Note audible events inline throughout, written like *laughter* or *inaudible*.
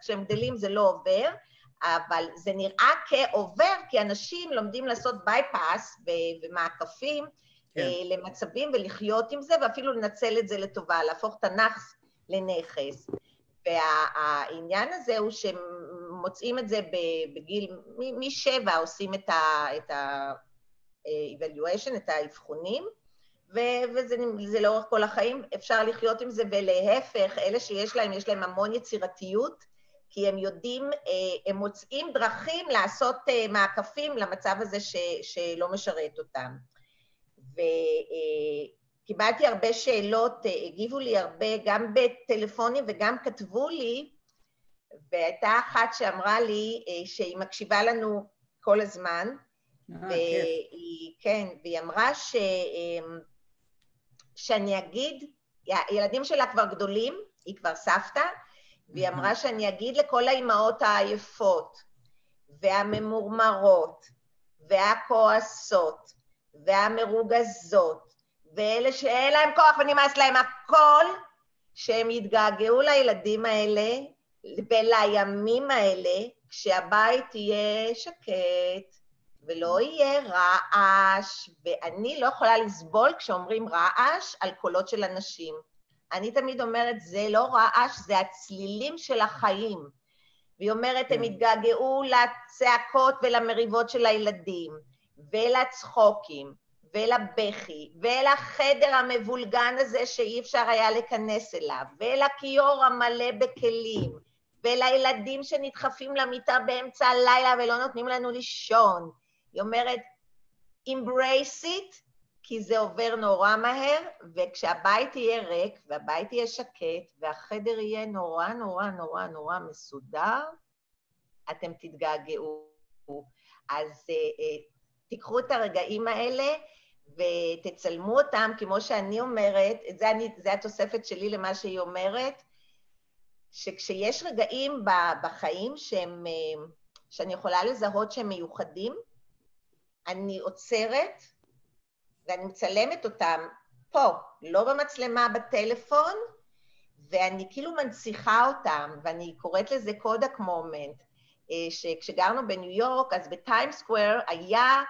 כשהם גדלים זה לא עובר, אבל זה נראה כעובר, כי אנשים לומדים לעשות בייפס ומעקפים כן. אה, למצבים ולחיות עם זה, ואפילו לנצל את זה לטובה, להפוך את הנאחס לנכס. והעניין הזה הוא שמוצאים את זה בגיל, משבע עושים את ה-evaluation, את האבחונים, וזה לאורך כל החיים, אפשר לחיות עם זה, ולהפך, אלה שיש להם, יש להם המון יצירתיות, כי הם יודעים, אה, הם מוצאים דרכים לעשות אה, מעקפים למצב הזה ש, שלא משרת אותם. וקיבלתי הרבה שאלות, אה, הגיבו לי הרבה, גם בטלפונים וגם כתבו לי, והייתה אחת שאמרה לי שהיא מקשיבה לנו כל הזמן, והיא, כן, והיא אמרה ש... שאני אגיד, הילדים שלה כבר גדולים, היא כבר סבתא, והיא אמרה שאני אגיד לכל האימהות העייפות, והממורמרות, והכועסות, והמרוגזות, ואלה שאין להם כוח ונמאס להם הכל, שהם יתגעגעו לילדים האלה ולימים האלה, כשהבית יהיה שקט, ולא יהיה רעש, ואני לא יכולה לסבול כשאומרים רעש על קולות של אנשים. אני תמיד אומרת, זה לא רעש, זה הצלילים של החיים. והיא אומרת, הם כן. התגעגעו לצעקות ולמריבות של הילדים, ולצחוקים, ולבכי, ולחדר המבולגן הזה שאי אפשר היה להיכנס אליו, ולכיור המלא בכלים, ולילדים שנדחפים למיטה באמצע הלילה ולא נותנים לנו לישון, היא אומרת, embrace it, כי זה עובר נורא מהר, וכשהבית יהיה ריק, והבית יהיה שקט, והחדר יהיה נורא נורא נורא נורא מסודר, אתם תתגעגעו. אז uh, uh, תיקחו את הרגעים האלה ותצלמו אותם, כמו שאני אומרת, זה, אני, זה התוספת שלי למה שהיא אומרת, שכשיש רגעים בחיים שהם, uh, שאני יכולה לזהות שהם מיוחדים, אני עוצרת ואני מצלמת אותם פה, לא במצלמה בטלפון, ואני כאילו מנציחה אותם, ואני קוראת לזה קודק מומנט, אה, שכשגרנו בניו יורק, אז בטיים סקוואר היה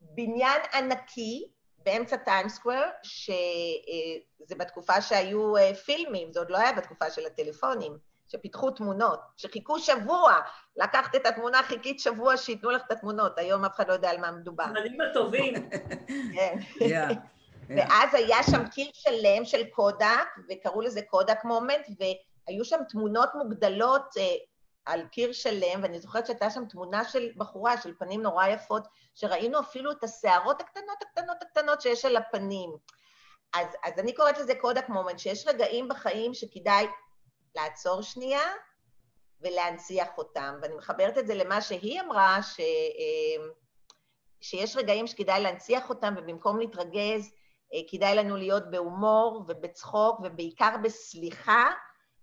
בניין ענקי באמצע טיים סקוואר, שזה בתקופה שהיו אה, פילמים, זה עוד לא היה בתקופה של הטלפונים. שפיתחו תמונות, שחיכו שבוע, לקחת את התמונה, חיכית שבוע שייתנו לך את התמונות, היום אף אחד לא יודע על מה מדובר. זמנים הטובים. כן. *laughs* ואז היה שם קיר שלם של קודק, וקראו לזה קודק מומנט, והיו שם תמונות מוגדלות אה, על קיר שלם, ואני זוכרת שהייתה שם תמונה של בחורה, של פנים נורא יפות, שראינו אפילו את השערות הקטנות הקטנות הקטנות שיש על הפנים. אז, אז אני קוראת לזה קודק מומנט, שיש רגעים בחיים שכדאי לעצור שנייה ולהנציח אותם. ואני מחברת את זה למה שהיא אמרה, ש, אה, שיש רגעים שכדאי להנציח אותם, ובמקום להתרגז, אה, כדאי לנו להיות בהומור ובצחוק, ובעיקר בסליחה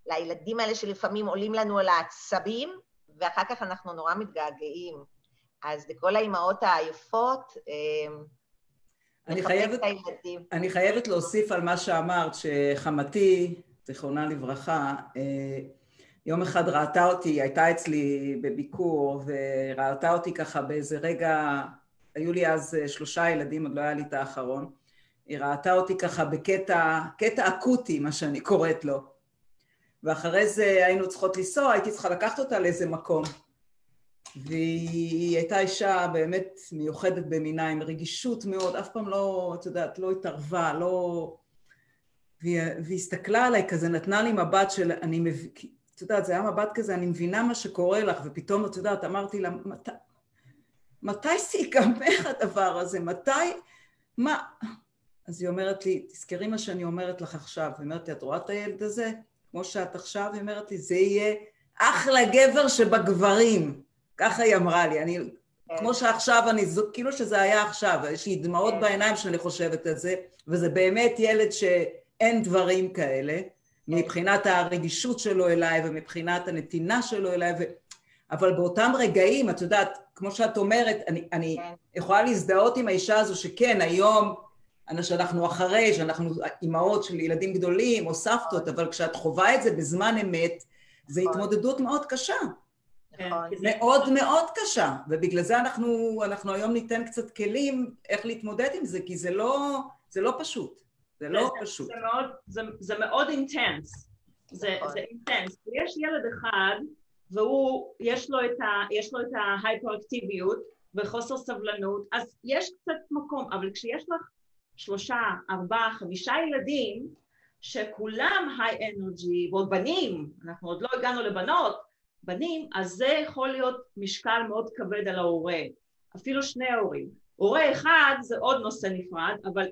לילדים האלה שלפעמים עולים לנו על העצבים, ואחר כך אנחנו נורא מתגעגעים. אז לכל האימהות העייפות, אה, אני חייבת, אני חייבת להוסיף על מה שאמרת, שחמתי, זיכרונה לברכה, אה, יום אחד ראתה אותי, היא הייתה אצלי בביקור, וראתה אותי ככה באיזה רגע, היו לי אז אה, שלושה ילדים, עוד לא היה לי את האחרון, היא ראתה אותי ככה בקטע, קטע אקוטי, מה שאני קוראת לו. ואחרי זה היינו צריכות לנסוע, הייתי צריכה לקחת אותה לאיזה מקום. והיא הייתה אישה באמת מיוחדת במינה, עם רגישות מאוד, אף פעם לא, את יודעת, לא התערבה, לא... והיא, והיא הסתכלה עליי כזה, נתנה לי מבט של, אני מבין, את יודעת, זה היה מבט כזה, אני מבינה מה שקורה לך, ופתאום, את יודעת, אמרתי לה, מת, מתי זה ייגמר הדבר הזה? מתי, מה? אז היא אומרת לי, תזכרי מה שאני אומרת לך עכשיו. היא אומרת לי, את רואה את הילד הזה? כמו שאת עכשיו, היא אומרת לי, זה יהיה אחלה גבר שבגברים. ככה היא אמרה לי, אני. כמו שעכשיו אני, כאילו שזה היה עכשיו, יש לי דמעות כן. בעיניים שאני חושבת על זה, וזה באמת ילד ש... אין דברים כאלה, מבחינת הרגישות שלו אליי ומבחינת הנתינה שלו אליי, ו... אבל באותם רגעים, את יודעת, כמו שאת אומרת, אני, אני כן. יכולה להזדהות עם האישה הזו שכן, היום, שאנחנו אחרי, שאנחנו אימהות של ילדים גדולים או סבתות, אבל כשאת חווה את זה בזמן אמת, זו נכון. התמודדות מאוד קשה. נכון. מאוד מאוד קשה, ובגלל זה אנחנו, אנחנו היום ניתן קצת כלים איך להתמודד עם זה, כי זה לא, זה לא פשוט. זה לא זה, פשוט. זה מאוד, זה, זה מאוד אינטנס. זה, נכון. זה אינטנס. יש ילד אחד, והוא, יש לו את, ה, יש לו את ההייפראקטיביות וחוסר סבלנות, אז יש קצת מקום, אבל כשיש לך שלושה, ארבעה, חמישה ילדים, שכולם היי אנרגי, ועוד בנים, אנחנו עוד לא הגענו לבנות, בנים, אז זה יכול להיות משקל מאוד כבד על ההורה, אפילו שני ההורים. הורה אחד זה עוד נושא נפרד, אבל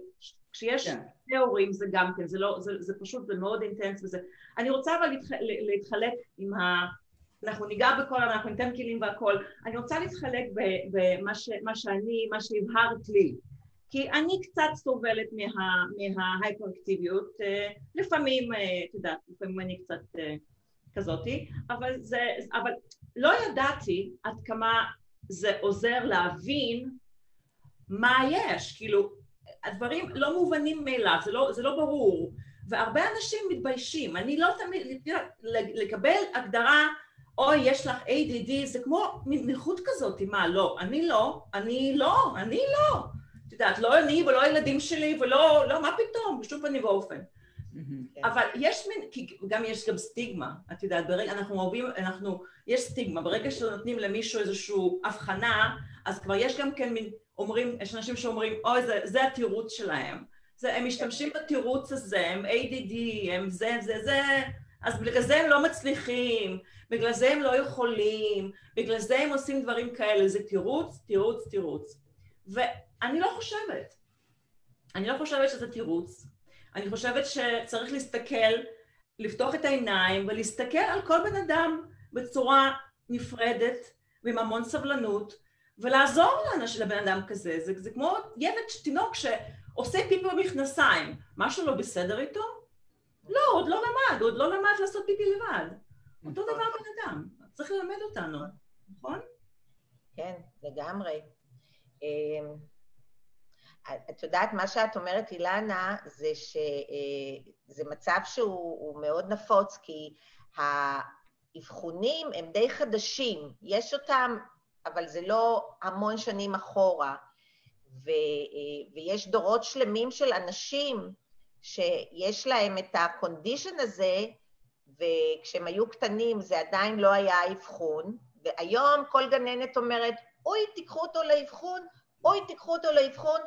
כשיש כן. שני הורים זה גם כן, זה, לא, זה, זה פשוט, זה מאוד אינטנס וזה. אני רוצה אבל להתח, להתחלק עם ה... אנחנו ניגע בכל, אנחנו ניתן כלים והכל. אני רוצה להתחלק במה ש, שאני, מה שהבהרת לי. כי אני קצת סובלת מה, מההייפראקטיביות, אה, לפעמים, אה, את יודעת, לפעמים אני קצת אה, כזאתי, אבל זה, אבל לא ידעתי עד כמה זה עוזר להבין מה יש, כאילו, הדברים לא מובנים מאליו, זה לא, זה לא ברור, והרבה אנשים מתביישים, אני לא תמיד, לקבל הגדרה, אוי, יש לך ADD, זה כמו נכות כזאת, מה, לא, אני לא, אני לא, אני לא, את יודעת, לא אני ולא הילדים שלי ולא, לא, מה פתאום, בשום פנים ואופן. כן. אבל יש מין, כי גם יש גם סטיגמה, את יודעת, ברגע, אנחנו אוהבים, אנחנו, יש סטיגמה, ברגע שנותנים למישהו איזושהי הבחנה, אז כבר יש גם כן מין, אומרים, יש אנשים שאומרים, אוי, זה, זה התירוץ שלהם. זה, הם משתמשים בתירוץ הזה, הם ADD, הם זה, זה, זה, אז בגלל זה הם לא מצליחים, בגלל זה הם לא יכולים, בגלל זה הם עושים דברים כאלה, זה תירוץ, תירוץ, תירוץ. ואני לא חושבת. אני לא חושבת שזה תירוץ. אני חושבת שצריך להסתכל, לפתוח את העיניים ולהסתכל על כל בן אדם בצורה נפרדת ועם המון סבלנות ולעזור לאנשים, לבן אדם כזה. זה, זה כמו ילד, תינוק שעושה פיפי במכנסיים, משהו לא בסדר איתו? לא, הוא עוד לא למד, הוא עוד לא למד לעשות פיפי לבד. אותו דבר בן אדם, צריך ללמד אותנו, נכון? כן, לגמרי. אמ, את יודעת, מה שאת אומרת, אילנה, זה שזה אה, מצב שהוא מאוד נפוץ, כי האבחונים הם די חדשים. יש אותם, אבל זה לא המון שנים אחורה. ו, אה, ויש דורות שלמים של אנשים שיש להם את הקונדישן הזה, וכשהם היו קטנים זה עדיין לא היה אבחון, והיום כל גננת אומרת, אוי, תיקחו אותו לאבחון, אוי, תיקחו אותו לאבחון,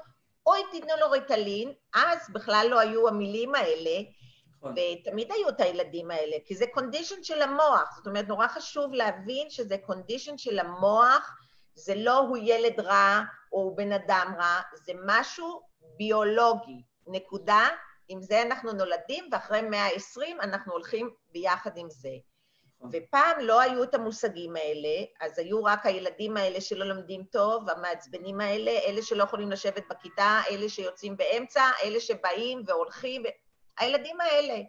אוי, תיתנו לו ריטלין, אז בכלל לא היו המילים האלה. ותמיד היו את הילדים האלה, כי זה קונדישן של המוח, זאת אומרת, נורא חשוב להבין שזה קונדישן של המוח, זה לא הוא ילד רע או הוא בן אדם רע, זה משהו ביולוגי, נקודה. עם זה אנחנו נולדים, ואחרי מאה עשרים אנחנו הולכים ביחד עם זה. נכון. ופעם לא היו את המושגים האלה, אז היו רק הילדים האלה שלא לומדים טוב, המעצבנים האלה, אלה שלא יכולים לשבת בכיתה, אלה שיוצאים באמצע, אלה שבאים והולכים, הילדים האלה.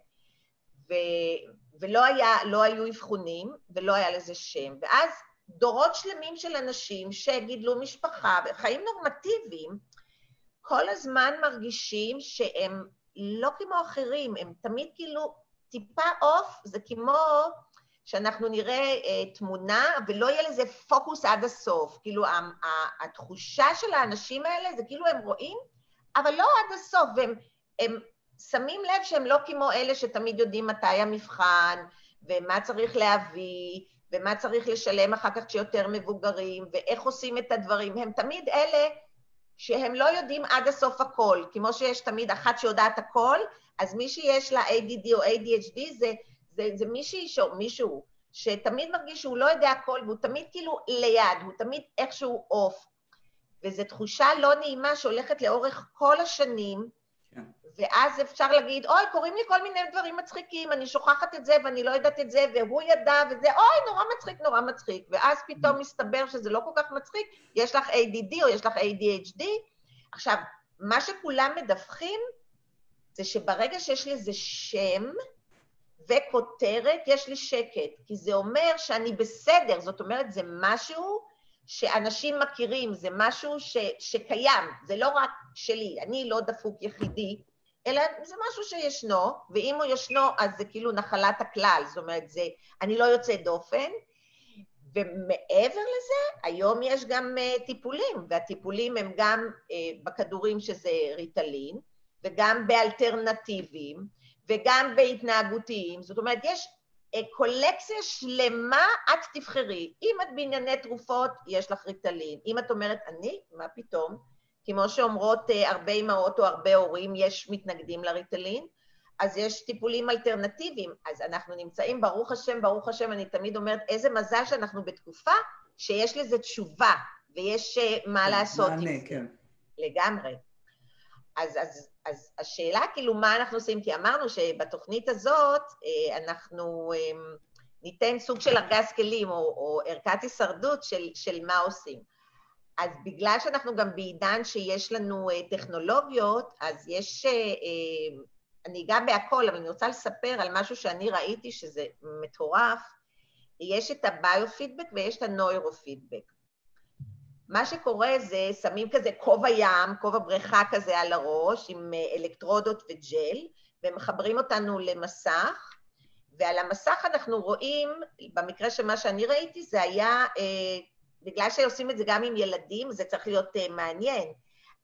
ו... ולא היה, לא היו אבחונים ולא היה לזה שם. ואז דורות שלמים של אנשים שגידלו משפחה וחיים נורמטיביים, כל הזמן מרגישים שהם לא כמו אחרים, הם תמיד כאילו טיפה עוף, זה כמו שאנחנו נראה אה, תמונה ולא יהיה לזה פוקוס עד הסוף. כאילו, התחושה של האנשים האלה זה כאילו הם רואים, אבל לא עד הסוף, והם הם שמים לב שהם לא כמו אלה שתמיד יודעים מתי המבחן, ומה צריך להביא, ומה צריך לשלם אחר כך כשיותר מבוגרים, ואיך עושים את הדברים. הם תמיד אלה שהם לא יודעים עד הסוף הכל. כמו שיש תמיד אחת שיודעת הכל, אז מי שיש לה ADD או ADHD זה זה, זה מישהי, ש... מישהו שתמיד מרגיש שהוא לא יודע הכל, והוא תמיד כאילו ליד, הוא תמיד איכשהו עוף. וזו תחושה לא נעימה שהולכת לאורך כל השנים. ואז אפשר להגיד, אוי, קוראים לי כל מיני דברים מצחיקים, אני שוכחת את זה ואני לא יודעת את זה, והוא ידע וזה, אוי, נורא מצחיק, נורא מצחיק. ואז פתאום mm. מסתבר שזה לא כל כך מצחיק, יש לך ADD או יש לך ADHD. עכשיו, מה שכולם מדווחים זה שברגע שיש לזה שם, וכותרת, יש לי שקט, כי זה אומר שאני בסדר, זאת אומרת, זה משהו שאנשים מכירים, זה משהו ש, שקיים, זה לא רק שלי, אני לא דפוק יחידי, אלא זה משהו שישנו, ואם הוא ישנו, אז זה כאילו נחלת הכלל, זאת אומרת, זה, אני לא יוצא דופן, ומעבר לזה, היום יש גם uh, טיפולים, והטיפולים הם גם uh, בכדורים שזה ריטלין, וגם באלטרנטיביים, וגם בהתנהגותיים. זאת אומרת, יש קולקציה שלמה, את תבחרי. אם את בענייני תרופות, יש לך ריטלין. אם את אומרת, אני, מה פתאום? כמו שאומרות uh, הרבה אמהות או הרבה הורים, יש מתנגדים לריטלין. אז יש טיפולים אלטרנטיביים. אז אנחנו נמצאים, ברוך השם, ברוך השם, אני תמיד אומרת, איזה מזל שאנחנו בתקופה שיש לזה תשובה, ויש אה, מה כן, לעשות מענה, עם זה. כן. לגמרי. אז, אז, אז השאלה, כאילו, מה אנחנו עושים? כי אמרנו שבתוכנית הזאת אה, אנחנו אה, ניתן סוג של ארגז כלים, או, או ערכת הישרדות של, של מה עושים. אז בגלל שאנחנו גם בעידן שיש לנו טכנולוגיות, אז יש אני אגע בהכל, אבל אני רוצה לספר על משהו שאני ראיתי שזה מטורף. יש את הביו-פידבק ויש את הנוירו-פידבק. מה שקורה זה, שמים כזה כובע ים, כובע בריכה כזה על הראש, עם אה, אלקטרודות וג'ל, ומחברים אותנו למסך, ועל המסך אנחנו רואים, במקרה של מה שאני ראיתי, זה היה, אה, בגלל שעושים את זה גם עם ילדים, זה צריך להיות אה, מעניין.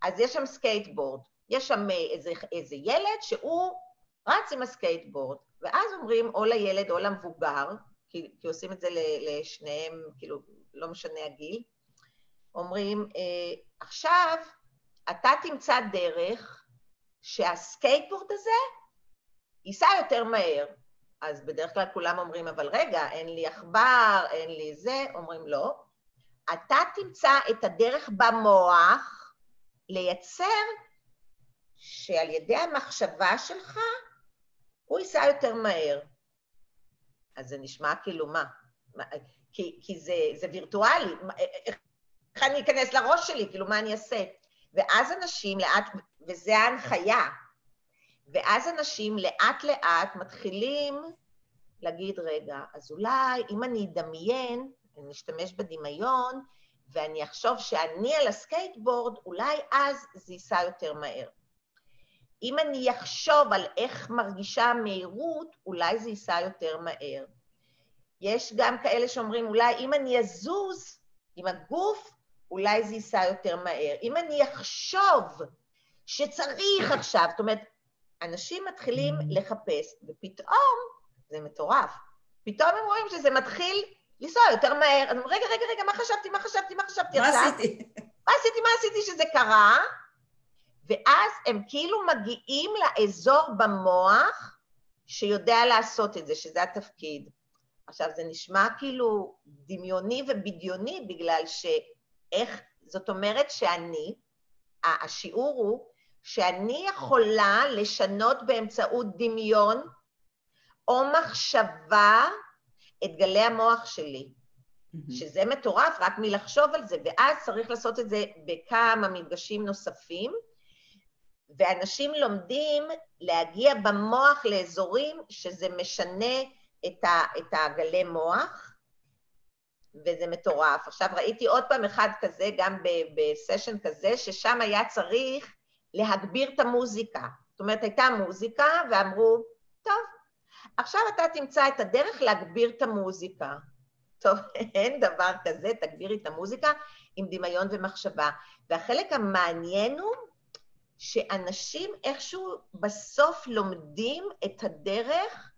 אז יש שם סקייטבורד. יש שם אה, איזה, איזה ילד שהוא רץ עם הסקייטבורד, ואז אומרים או לילד או למבוגר, כי, כי עושים את זה לשניהם, כאילו, לא משנה הגיל, אומרים, אה, עכשיו אתה תמצא דרך שהסקייטבורד הזה ייסע יותר מהר. אז בדרך כלל כולם אומרים, אבל רגע, אין לי עכבר, אין לי זה, אומרים לא. אתה תמצא את הדרך במוח לייצר שעל ידי המחשבה שלך הוא ייסע יותר מהר. אז זה נשמע כאילו מה? כי, כי זה, זה וירטואלי, איך אני אכנס לראש שלי, כאילו מה אני אעשה? ואז אנשים לאט, וזה ההנחיה, ואז אנשים לאט לאט מתחילים להגיד, רגע, אז אולי אם אני אדמיין, אני אשתמש בדמיון, ואני אחשוב שאני על הסקייטבורד, אולי אז זה ייסע יותר מהר. אם אני אחשוב על איך מרגישה המהירות, אולי זה ייסע יותר מהר. יש גם כאלה שאומרים, אולי אם אני אזוז עם הגוף, אולי זה ייסע יותר מהר. אם אני אחשוב שצריך עכשיו, זאת אומרת, אנשים מתחילים לחפש, ופתאום, זה מטורף, פתאום הם רואים שזה מתחיל לנסוע יותר מהר. אז רגע, רגע, רגע, מה חשבתי, מה חשבתי, מה חשבתי מה עשיתי? מה עשיתי, מה עשיתי שזה קרה? ואז הם כאילו מגיעים לאזור במוח שיודע לעשות את זה, שזה התפקיד. עכשיו, זה נשמע כאילו דמיוני ובדיוני, בגלל שאיך, זאת אומרת שאני, השיעור הוא שאני יכולה לשנות באמצעות דמיון או מחשבה את גלי המוח שלי, mm-hmm. שזה מטורף רק מלחשוב על זה, ואז צריך לעשות את זה בכמה מפגשים נוספים, ואנשים לומדים להגיע במוח לאזורים שזה משנה את, ה, את הגלי מוח, וזה מטורף. עכשיו ראיתי עוד פעם אחד כזה, גם בסשן כזה, ששם היה צריך להגביר את המוזיקה. זאת אומרת, הייתה מוזיקה, ואמרו, טוב, עכשיו אתה תמצא את הדרך להגביר את המוזיקה. טוב, *laughs* אין דבר כזה, תגבירי את המוזיקה עם דמיון ומחשבה. והחלק המעניין הוא שאנשים איכשהו בסוף לומדים את הדרך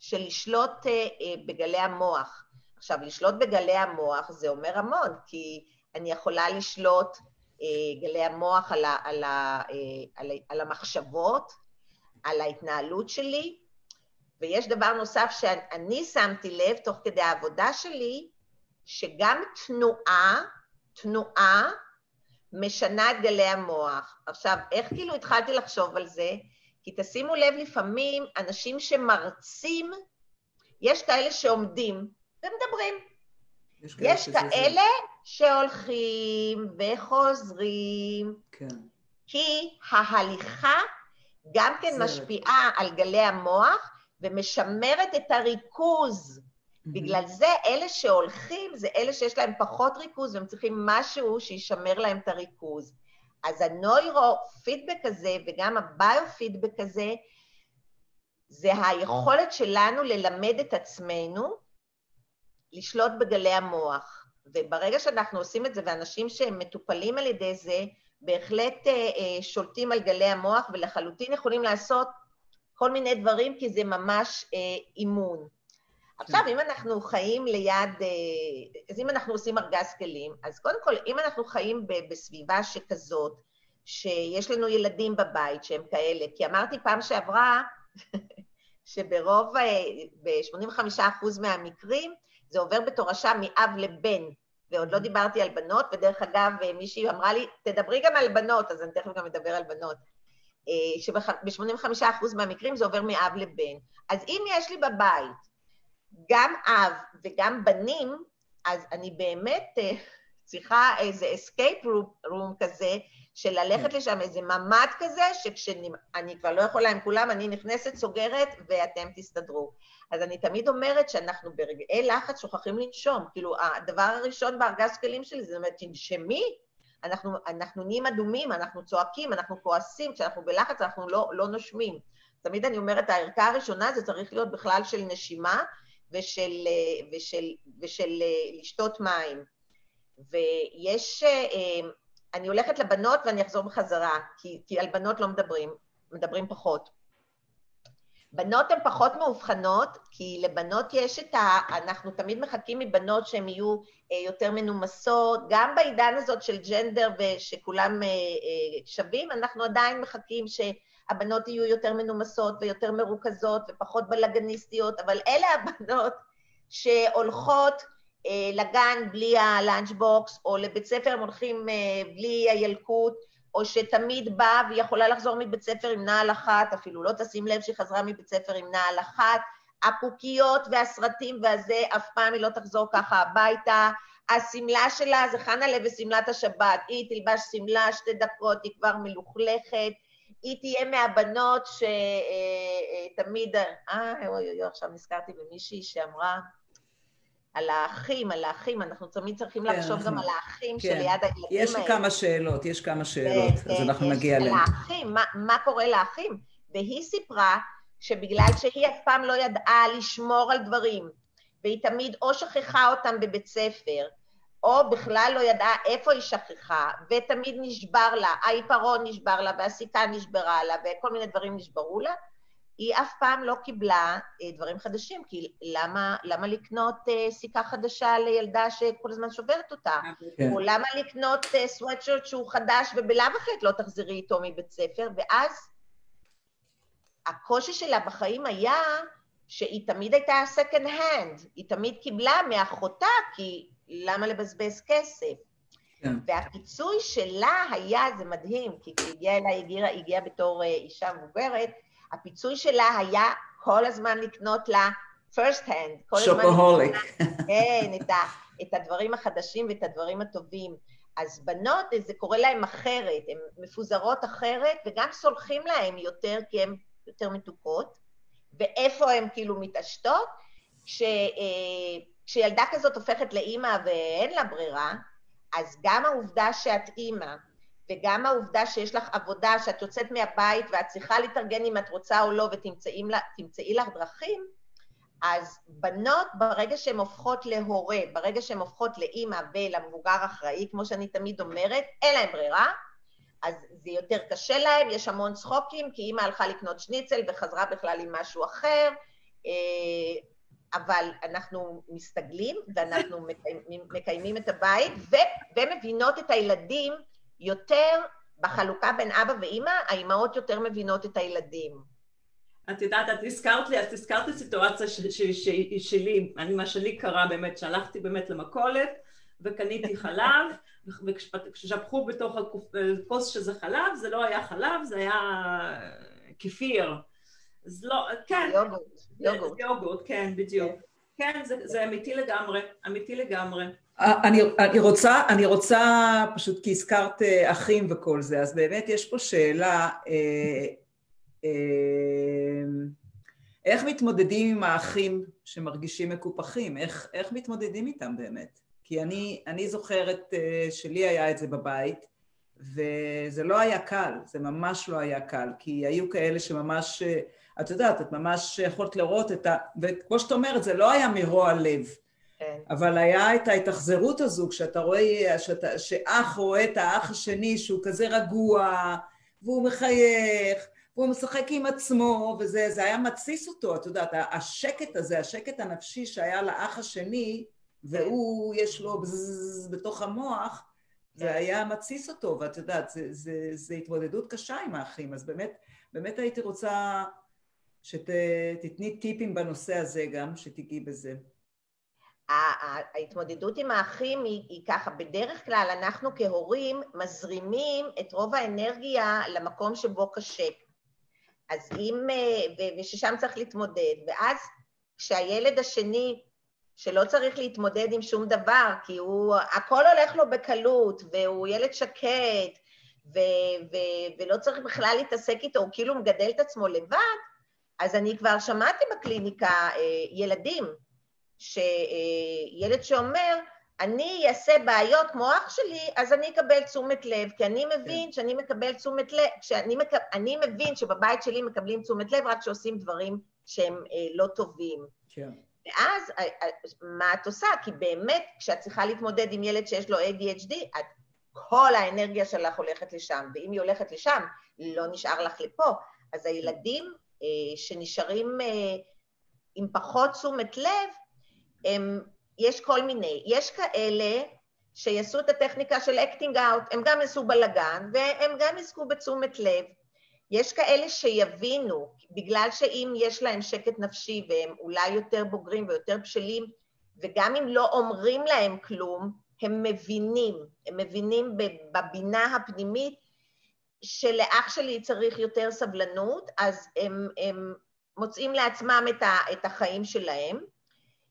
של לשלוט uh, uh, בגלי המוח. עכשיו, לשלוט בגלי המוח זה אומר המון, כי אני יכולה לשלוט uh, גלי המוח על, ה, על, ה, uh, על, על המחשבות, על ההתנהלות שלי, ויש דבר נוסף שאני שמתי לב תוך כדי העבודה שלי, שגם תנועה, תנועה משנה את גלי המוח. עכשיו, איך כאילו התחלתי לחשוב על זה? כי תשימו לב, לפעמים אנשים שמרצים, יש כאלה שעומדים ומדברים. יש יש כאלה שהולכים וחוזרים. כן. כי ההליכה גם כן זה... משפיעה על גלי המוח ומשמרת את הריכוז. בגלל זה אלה שהולכים זה אלה שיש להם פחות ריכוז והם צריכים משהו שישמר להם את הריכוז. אז הנוירו-פידבק הזה וגם הביו-פידבק הזה, זה היכולת שלנו ללמד את עצמנו לשלוט בגלי המוח. וברגע שאנחנו עושים את זה, ואנשים שהם מטופלים על ידי זה, בהחלט אה, אה, שולטים על גלי המוח ולחלוטין יכולים לעשות כל מיני דברים, כי זה ממש אה, אימון. עכשיו, אם אנחנו חיים ליד, אז אם אנחנו עושים ארגז כלים, אז קודם כל, אם אנחנו חיים בסביבה שכזאת, שיש לנו ילדים בבית שהם כאלה, כי אמרתי פעם שעברה, *laughs* שברוב, אה, ב-85% מהמקרים, זה עובר בתורשה מאב לבן, ועוד לא דיברתי על בנות, ודרך אגב, אה, מישהי אמרה לי, תדברי גם על בנות, אז אני תכף גם אדבר על בנות. שב-85% מהמקרים זה עובר מאב לבן. אז אם יש לי בבית גם אב וגם בנים, אז אני באמת אה, צריכה איזה escape room כזה, של ללכת כן. לשם, איזה ממ"ד כזה, שכשאני כבר לא יכולה עם כולם, אני נכנסת, סוגרת, ואתם תסתדרו. אז אני תמיד אומרת שאנחנו ברגעי לחץ שוכחים לנשום. כאילו, הדבר הראשון בארגז כלים שלי זה אומרת, תנשמי, אנחנו, אנחנו נהיים אדומים, אנחנו צועקים, אנחנו כועסים, כשאנחנו בלחץ אנחנו לא, לא נושמים. תמיד אני אומרת, הערכה הראשונה זה צריך להיות בכלל של נשימה, ושל, ושל, ושל לשתות מים. ויש, אני הולכת לבנות ואני אחזור בחזרה, כי, כי על בנות לא מדברים, מדברים פחות. בנות הן פחות מאובחנות, כי לבנות יש את ה... אנחנו תמיד מחכים מבנות שהן יהיו יותר מנומסות, גם בעידן הזאת של ג'נדר ושכולם שווים, אנחנו עדיין מחכים ש... הבנות יהיו יותר מנומסות ויותר מרוכזות ופחות בלאגניסטיות, אבל אלה הבנות שהולכות אה, לגן בלי הלאנץ' בוקס, או לבית ספר הם הולכים אה, בלי הילקוט, או שתמיד באה והיא יכולה לחזור מבית ספר עם נעל אחת, אפילו לא תשים לב שהיא חזרה מבית ספר עם נעל אחת, הקוקיות והסרטים והזה, אף פעם היא לא תחזור ככה הביתה. השמלה שלה זה חנה לב ושמלת השבת, היא תלבש שמלה שתי דקות, היא כבר מלוכלכת, היא תהיה מהבנות שתמיד, אה, אוי אוי אוי, עכשיו נזכרתי במישהי שאמרה על האחים, על האחים, אנחנו תמיד צריכים כן, לחשוב גם על האחים כן. שליד הילדים האלה. יש כמה שאלות, יש כמה שאלות, אז אנחנו נגיע אליהן. על האחים, מה, מה קורה לאחים? והיא סיפרה שבגלל שהיא אף פעם לא ידעה לשמור על דברים, והיא תמיד או שכחה אותם בבית ספר, או בכלל לא ידעה איפה היא שכחה, ותמיד נשבר לה, העיפרון נשבר לה, והסיכה נשברה לה, וכל מיני דברים נשברו לה, היא אף פעם לא קיבלה אה, דברים חדשים, כי למה, למה לקנות אה, סיכה חדשה לילדה שכל הזמן שוברת אותה? כן. או למה לקנות אה, סוואטשרט שהוא חדש ובלאו הכי לא תחזרי איתו מבית ספר, ואז הקושי שלה בחיים היה שהיא תמיד הייתה second hand, היא תמיד קיבלה מאחותה, כי למה לבזבז כסף? כן. והפיצוי שלה היה, זה מדהים, כי כשהיא הגיעה אליי, הגיעה, הגיעה בתור אה, אישה מבוגרת, הפיצוי שלה היה כל הזמן לקנות לה first hand. שופהוליק. כן, את, ה, את הדברים החדשים ואת הדברים הטובים. אז בנות, זה קורה להן אחרת, הן מפוזרות אחרת, וגם סולחים להן יותר, כי הן יותר מתוקות. ואיפה הן כאילו מתעשתות? כש... אה, כשילדה כזאת הופכת לאימא ואין לה ברירה, אז גם העובדה שאת אימא, וגם העובדה שיש לך עבודה, שאת יוצאת מהבית ואת צריכה להתארגן אם את רוצה או לא ותמצאי לך דרכים, אז בנות, ברגע שהן הופכות להורה, ברגע שהן הופכות לאימא ולמבוגר אחראי, כמו שאני תמיד אומרת, אין להן ברירה, אז זה יותר קשה להן, יש המון צחוקים, כי אימא הלכה לקנות שניצל וחזרה בכלל עם משהו אחר, אה, אבל אנחנו מסתגלים ואנחנו מקיימים, מקיימים את הבית ו, ומבינות את הילדים יותר בחלוקה בין אבא ואימא, האימהות יותר מבינות את הילדים. את יודעת, את הזכרת לי, את הזכרת את הסיטואציה ש, ש, ש, שלי, אני, מה שלי קרה באמת, שהלכתי באמת למכולת וקניתי חלב, וכששפכו בתוך הכוס שזה חלב, זה לא היה חלב, זה היה כפיר. אז לא, כן. יוגורט. יוגורט. כן, בדיוק. כן, זה, זה אמיתי לגמרי, אמיתי לגמרי. אה, אני, אני, רוצה, אני רוצה, פשוט כי הזכרת אה, אחים וכל זה, אז באמת יש פה שאלה, אה, אה, איך מתמודדים עם האחים שמרגישים מקופחים? איך, איך מתמודדים איתם באמת? כי אני, אני זוכרת אה, שלי היה את זה בבית, וזה לא היה קל, זה ממש לא היה קל, כי היו כאלה שממש, את יודעת, את ממש יכולת לראות את ה... וכמו שאת אומרת, זה לא היה מרוע לב. כן. אבל היה את ההתאכזרות הזו, כשאתה רואה, שאתה, שאח רואה את האח השני שהוא כזה רגוע, והוא מחייך, והוא משחק עם עצמו, וזה זה היה מתסיס אותו, את יודעת, השקט הזה, השקט הנפשי שהיה לאח השני, והוא, יש לו בזז בתוך המוח, זה כן. היה מתסיס אותו, ואת יודעת, זה, זה, זה התמודדות קשה עם האחים, אז באמת, באמת הייתי רוצה שתתני טיפים בנושא הזה גם, שתיגעי בזה. ההתמודדות עם האחים היא, היא ככה, בדרך כלל אנחנו כהורים מזרימים את רוב האנרגיה למקום שבו קשה. אז אם, אה, וששם צריך להתמודד, ואז כשהילד השני, שלא צריך להתמודד עם שום דבר, כי הוא, הכל הולך לו בקלות, והוא ילד שקט, ו, ו, ולא צריך בכלל להתעסק איתו, הוא כאילו מגדל את עצמו לבד, אז אני כבר שמעתי בקליניקה אה, ילדים שילד שאומר, אני אעשה בעיות כמו אח שלי, אז אני אקבל תשומת לב, כי אני מבין כן. שאני מקבל תשומת לב, שאני מק... אני מבין שבבית שלי מקבלים תשומת לב רק כשעושים דברים שהם אה, לא טובים. כן. ואז אה, אה, מה את עושה? כי באמת, כשאת צריכה להתמודד עם ילד שיש לו ADHD, את, כל האנרגיה שלך הולכת לשם, ואם היא הולכת לשם, לא נשאר לך לפה. אז הילדים אה, שנשארים אה, עם פחות תשומת לב, הם, יש כל מיני. יש כאלה שיעשו את הטכניקה של acting out, הם גם יעשו בלאגן והם גם יזכו בתשומת לב. יש כאלה שיבינו, בגלל שאם יש להם שקט נפשי והם אולי יותר בוגרים ויותר בשלים, וגם אם לא אומרים להם כלום, הם מבינים, הם מבינים בבינה הפנימית שלאח שלי צריך יותר סבלנות, אז הם, הם מוצאים לעצמם את החיים שלהם.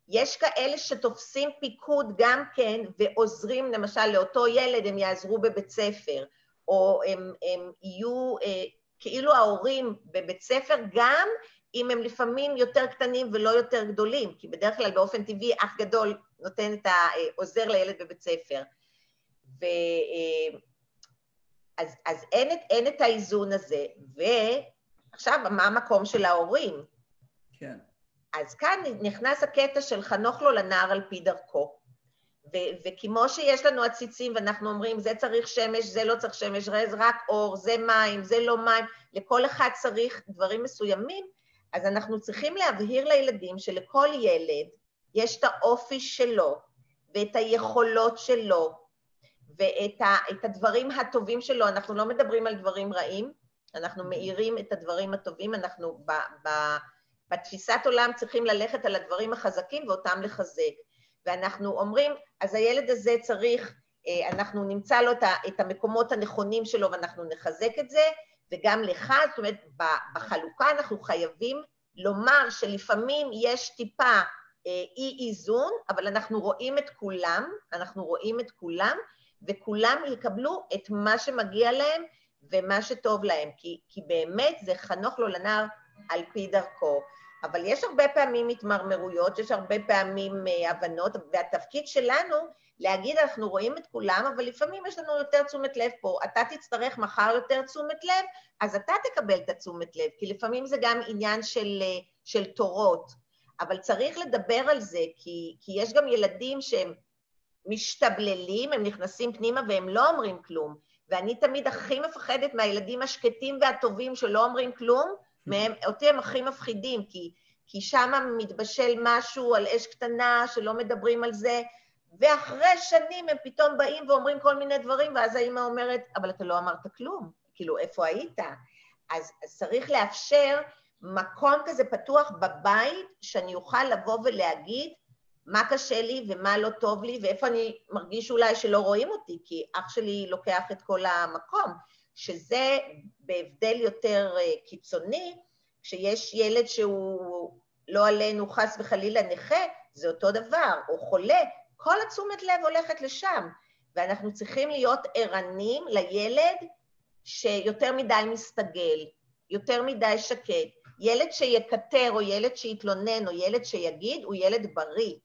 יש כאלה שתופסים פיקוד גם כן ועוזרים למשל לאותו ילד, הם יעזרו בבית ספר, או הם, הם יהיו אה, כאילו ההורים בבית ספר, גם אם הם לפעמים יותר קטנים ולא יותר גדולים, כי בדרך כלל באופן טבעי אח גדול נותן את ה... אה, לילד בבית ספר. ו... אה, אז, אז אין, את, אין את האיזון הזה, ועכשיו, מה המקום של ההורים? כן. אז כאן נכנס הקטע של חנוך לו לנער על פי דרכו. ו- וכמו שיש לנו עציצים ואנחנו אומרים, זה צריך שמש, זה לא צריך שמש, זה רק אור, זה מים, זה לא מים, לכל אחד צריך דברים מסוימים, אז אנחנו צריכים להבהיר לילדים שלכל ילד יש את האופי שלו ואת היכולות שלו ואת ה- הדברים הטובים שלו. אנחנו לא מדברים על דברים רעים, אנחנו מאירים את הדברים הטובים, אנחנו ב- ב- בתפיסת עולם צריכים ללכת על הדברים החזקים ואותם לחזק. ואנחנו אומרים, אז הילד הזה צריך, אה, אנחנו נמצא לו את המקומות הנכונים שלו ואנחנו נחזק את זה, וגם לך, זאת אומרת, בחלוקה אנחנו חייבים לומר שלפעמים יש טיפה אה, אי איזון, אבל אנחנו רואים את כולם, אנחנו רואים את כולם, וכולם יקבלו את מה שמגיע להם ומה שטוב להם, כי, כי באמת זה חנוך לו לנער על פי דרכו. אבל יש הרבה פעמים התמרמרויות, יש הרבה פעמים uh, הבנות, והתפקיד שלנו להגיד, אנחנו רואים את כולם, אבל לפעמים יש לנו יותר תשומת לב פה. אתה תצטרך מחר יותר תשומת לב, אז אתה תקבל את התשומת לב, כי לפעמים זה גם עניין של, uh, של תורות. אבל צריך לדבר על זה, כי, כי יש גם ילדים שהם משתבללים, הם נכנסים פנימה והם לא אומרים כלום. ואני תמיד הכי מפחדת מהילדים השקטים והטובים שלא אומרים כלום, מהם, אותי הם הכי מפחידים, כי, כי שם מתבשל משהו על אש קטנה שלא מדברים על זה, ואחרי שנים הם פתאום באים ואומרים כל מיני דברים, ואז האימא אומרת, אבל אתה לא אמרת כלום, כאילו, איפה היית? אז, אז צריך לאפשר מקום כזה פתוח בבית, שאני אוכל לבוא ולהגיד מה קשה לי ומה לא טוב לי, ואיפה אני מרגיש אולי שלא רואים אותי, כי אח שלי לוקח את כל המקום. שזה בהבדל יותר אה, קיצוני, כשיש ילד שהוא לא עלינו חס וחלילה נכה, זה אותו דבר, או חולה, כל התשומת לב הולכת לשם, ואנחנו צריכים להיות ערנים לילד שיותר מדי מסתגל, יותר מדי שקט. ילד שיקטר, או ילד שיתלונן, או ילד שיגיד, הוא ילד בריא.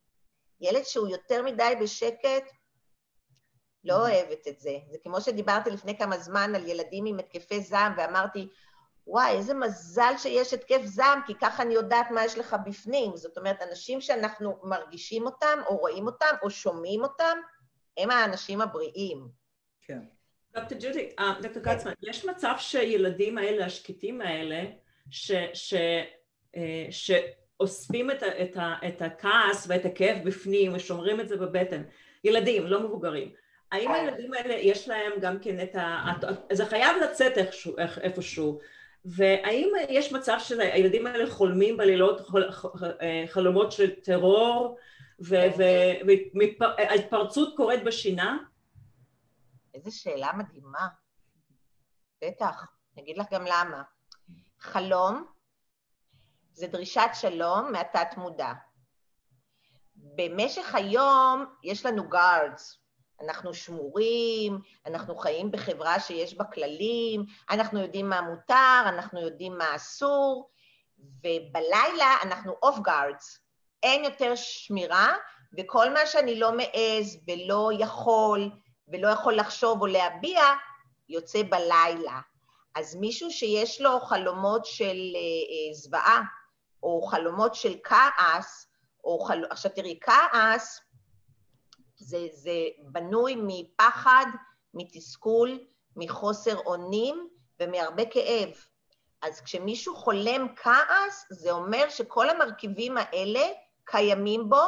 ילד שהוא יותר מדי בשקט, לא אוהבת את זה. זה כמו שדיברתי לפני כמה זמן על ילדים עם התקפי זעם, ואמרתי, וואי, איזה מזל שיש התקף זעם, כי ככה אני יודעת מה יש לך בפנים. זאת אומרת, אנשים שאנחנו מרגישים אותם, או רואים אותם, או שומעים אותם, הם האנשים הבריאים. כן. דוקטור ג'ודי, אה, דוקטור קצמן, יש מצב שילדים האלה, השקטים האלה, ש, ש, אה, שאוספים את, את, את הכעס ואת הכאב בפנים ושומרים את זה בבטן, ילדים, לא מבוגרים, האם הילדים האלה יש להם גם כן את ה... זה חייב לצאת איפשהו, והאם יש מצב שהילדים האלה חולמים בלילות אה, חלומות של טרור והתפרצות קורית בשינה? איזו שאלה מדהימה. בטח, אני אגיד לך גם למה. חלום זה דרישת שלום מהתת מודע. במשך היום יש לנו guards, אנחנו שמורים, אנחנו חיים בחברה שיש בה כללים, אנחנו יודעים מה מותר, אנחנו יודעים מה אסור, ובלילה אנחנו off guards, אין יותר שמירה, וכל מה שאני לא מעז ולא יכול ולא יכול לחשוב או להביע, יוצא בלילה. אז מישהו שיש לו חלומות של אה, אה, זוועה, או חלומות של כעס, או חל... עכשיו תראי, כעס זה, זה בנוי מפחד, מתסכול, מחוסר אונים ומהרבה כאב. אז כשמישהו חולם כעס, זה אומר שכל המרכיבים האלה קיימים בו,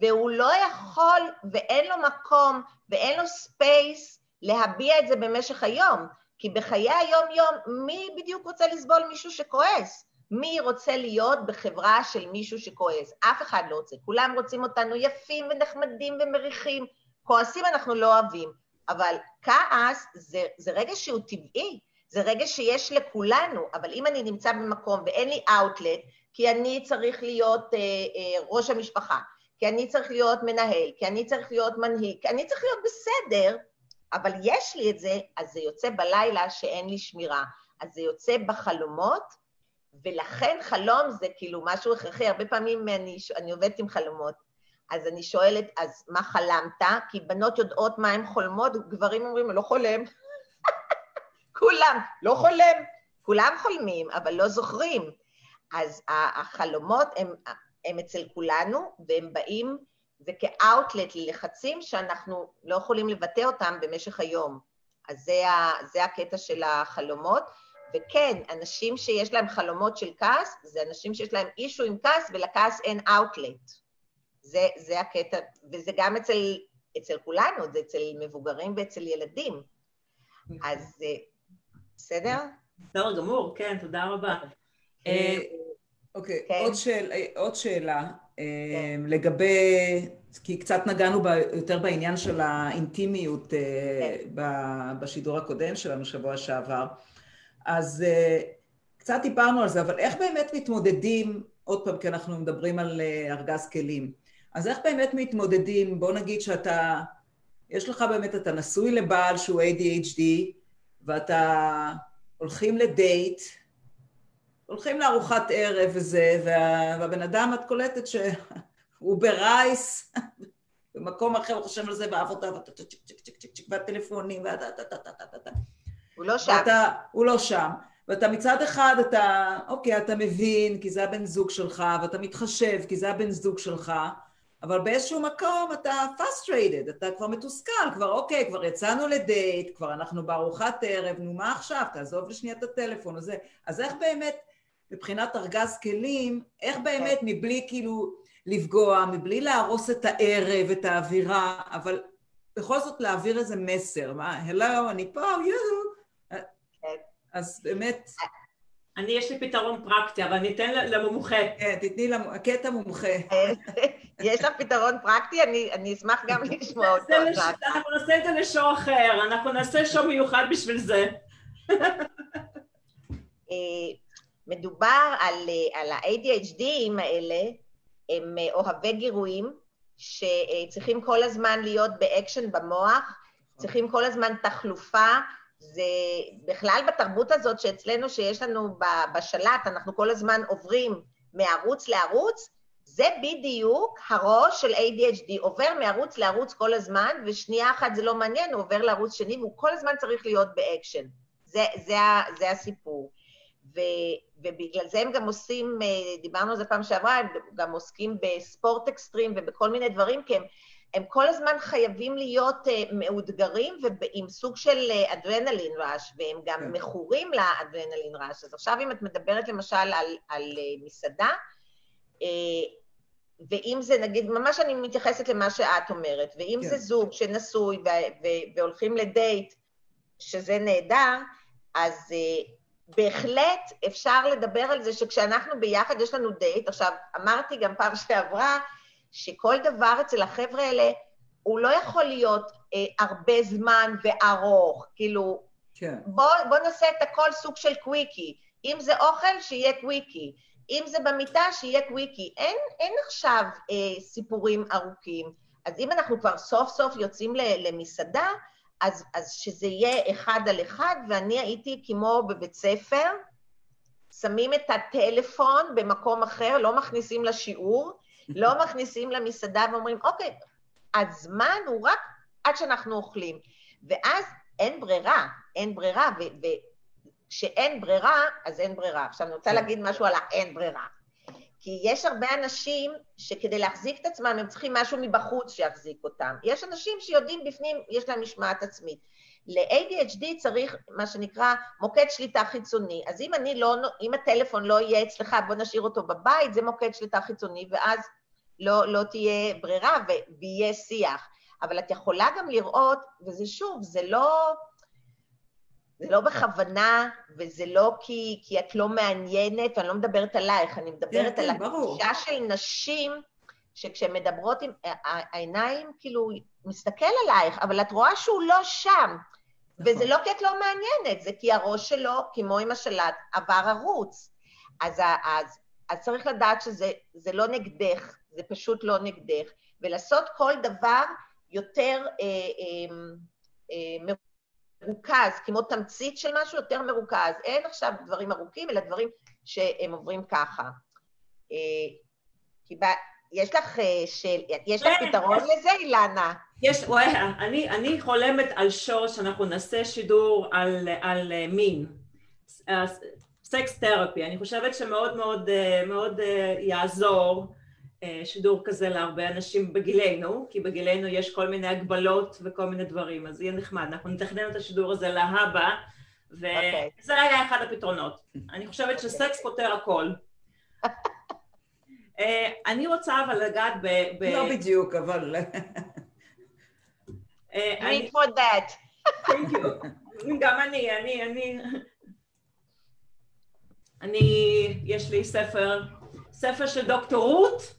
והוא לא יכול ואין לו מקום ואין לו space להביע את זה במשך היום. כי בחיי היום-יום, מי בדיוק רוצה לסבול מישהו שכועס? מי רוצה להיות בחברה של מישהו שכועס? אף אחד לא רוצה. כולם רוצים אותנו יפים ונחמדים ומריחים. כועסים אנחנו לא אוהבים, אבל כעס זה, זה רגע שהוא טבעי, זה רגע שיש לכולנו, אבל אם אני נמצא במקום ואין לי אאוטלט, כי אני צריך להיות אה, אה, ראש המשפחה, כי אני צריך להיות מנהל, כי אני צריך להיות מנהיג, כי אני צריך להיות בסדר, אבל יש לי את זה, אז זה יוצא בלילה שאין לי שמירה. אז זה יוצא בחלומות, ולכן חלום זה כאילו משהו הכרחי. הרבה פעמים אני, אני עובדת עם חלומות, אז אני שואלת, אז מה חלמת? כי בנות יודעות מה הן חולמות, גברים אומרים, לא חולם. *laughs* כולם, לא חולם. כולם חולמים, אבל לא זוכרים. אז החלומות הם, הם אצל כולנו, והם באים, זה כאוטלט ללחצים שאנחנו לא יכולים לבטא אותם במשך היום. אז זה, ה, זה הקטע של החלומות. וכן, אנשים שיש להם חלומות של כעס, זה אנשים שיש להם אישו עם כעס, ולכעס אין אאוטלט. זה, זה הקטע, וזה גם אצל, אצל כולנו, זה אצל מבוגרים ואצל ילדים. אז אה, בסדר? בסדר גמור, כן, תודה רבה. אה, אוקיי, כן. עוד, שאל, עוד שאלה כן. לגבי, כי קצת נגענו ב, יותר בעניין של האינטימיות כן. בשידור הקודם שלנו שבוע שעבר. אז uh, קצת דיברנו על זה, אבל איך באמת מתמודדים, עוד פעם, כי אנחנו מדברים על uh, ארגז כלים, אז איך באמת מתמודדים, בוא נגיד שאתה, יש לך באמת, אתה נשוי לבעל שהוא ADHD, ואתה הולכים לדייט, הולכים לארוחת ערב וזה, וה, והבן אדם, את קולטת שהוא *laughs* ברייס, *laughs* במקום אחר, הוא חושב על זה בעבודה, והטלפונים, והטה-טה-טה-טה-טה. הוא לא שם. ואתה, הוא לא שם. ואתה מצד אחד, אתה, אוקיי, אתה מבין, כי זה הבן זוג שלך, ואתה מתחשב, כי זה הבן זוג שלך, אבל באיזשהו מקום אתה frustrated, אתה כבר מתוסכל, כבר אוקיי, כבר יצאנו לדייט, כבר אנחנו בארוחת ערב, נו מה עכשיו, תעזוב לשנייה את הטלפון הזה. אז איך באמת, מבחינת ארגז כלים, איך באמת מבלי כאילו לפגוע, מבלי להרוס את הערב, את האווירה, אבל בכל זאת להעביר איזה מסר, מה, הלו, אני פה, יואו, אז באמת... אני, יש לי פתרון פרקטי, אבל אני אתן למומחה. כן, תתני לקטע מומחה. *laughs* יש לך פתרון פרקטי? אני, אני אשמח גם לשמוע אותו. לש... אנחנו נעשה את זה ל show אחר, אנחנו נעשה show מיוחד בשביל זה. *laughs* אה, מדובר על, על ה-ADHD ים האלה, הם אוהבי גירויים, שצריכים כל הזמן להיות באקשן במוח, צריכים כל הזמן תחלופה, זה בכלל בתרבות הזאת שאצלנו, שיש לנו בשלט, אנחנו כל הזמן עוברים מערוץ לערוץ, זה בדיוק הראש של ADHD, עובר מערוץ לערוץ כל הזמן, ושנייה אחת זה לא מעניין, הוא עובר לערוץ שני, והוא כל הזמן צריך להיות באקשן. זה, זה, זה הסיפור. ו, ובגלל זה הם גם עושים, אה, דיברנו על זה פעם שעברה, הם גם עוסקים בספורט אקסטרים ובכל מיני דברים, כי הם, הם כל הזמן חייבים להיות uh, מאותגרים ועם סוג של uh, אדרנלין rush, והם גם כן. מכורים לאדרנלין rush. אז עכשיו אם את מדברת למשל על, על uh, מסעדה, uh, ואם זה, נגיד, ממש אני מתייחסת למה שאת אומרת, ואם כן. זה זוג שנשוי ו- ו- והולכים לדייט, שזה נהדר, אז uh, בהחלט אפשר לדבר על זה שכשאנחנו ביחד יש לנו דייט, עכשיו, אמרתי גם פעם שעברה, שכל דבר אצל החבר'ה האלה, הוא לא יכול להיות אה, הרבה זמן וארוך, כאילו, כן. בוא, בוא נעשה את הכל סוג של קוויקי. אם זה אוכל, שיהיה קוויקי. אם זה במיטה, שיהיה קוויקי. אין, אין עכשיו אה, סיפורים ארוכים. אז אם אנחנו כבר סוף סוף יוצאים למסעדה, אז, אז שזה יהיה אחד על אחד, ואני הייתי כמו בבית ספר, שמים את הטלפון במקום אחר, לא מכניסים לשיעור, לא מכניסים למסעדה ואומרים, אוקיי, הזמן הוא רק עד שאנחנו אוכלים. ואז אין ברירה, אין ברירה, וכשאין ברירה, אז אין ברירה. עכשיו, אני רוצה כן. להגיד משהו על האין ברירה. כי יש הרבה אנשים שכדי להחזיק את עצמם הם צריכים משהו מבחוץ שיחזיק אותם. יש אנשים שיודעים בפנים, יש להם משמעת עצמית. ל-ADHD צריך מה שנקרא מוקד שליטה חיצוני. אז אם אני לא, אם הטלפון לא יהיה אצלך, בוא נשאיר אותו בבית, זה מוקד שליטה חיצוני, ואז לא, לא תהיה ברירה ויהיה שיח. אבל את יכולה גם לראות, וזה שוב, זה לא... זה לא בכוונה, וזה לא כי, כי את לא מעניינת, ואני לא מדברת עלייך, אני מדברת כן, על כן, התחושה של נשים, שכשהן מדברות עם העיניים, כאילו, מסתכל עלייך, אבל את רואה שהוא לא שם. נכון. וזה לא כי את לא מעניינת, זה כי הראש שלו, כמו עם השלט, עבר ערוץ. אז, אז, אז צריך לדעת שזה לא נגדך, זה פשוט לא נגדך. ולעשות כל דבר יותר אה, אה, אה, מרוכז, כמו תמצית של משהו יותר מרוכז. אין עכשיו דברים ארוכים, אלא דברים שהם עוברים ככה. כי אה, יש לך, אה, של, יש לך כן, פתרון לזה, אילנה? יש, וואי, אני, אני חולמת על שור שאנחנו נעשה שידור על, על אה, מין, סקס תרפי, אני חושבת שמאוד מאוד, מאוד יעזור אה, שידור כזה להרבה אנשים בגילנו, כי בגילנו יש כל מיני הגבלות וכל מיני דברים, אז יהיה נחמד. אנחנו נתכנן את השידור הזה להבא, וזה okay. אוקיי. היה אחד הפתרונות. אני חושבת okay. שסקס פותר הכל. אה, אני רוצה אבל לגעת ב... ב... לא בדיוק, אבל... אה, Read for that. Thank you. גם אני, אני, אני... אני, יש לי ספר, ספר של דוקטור רות,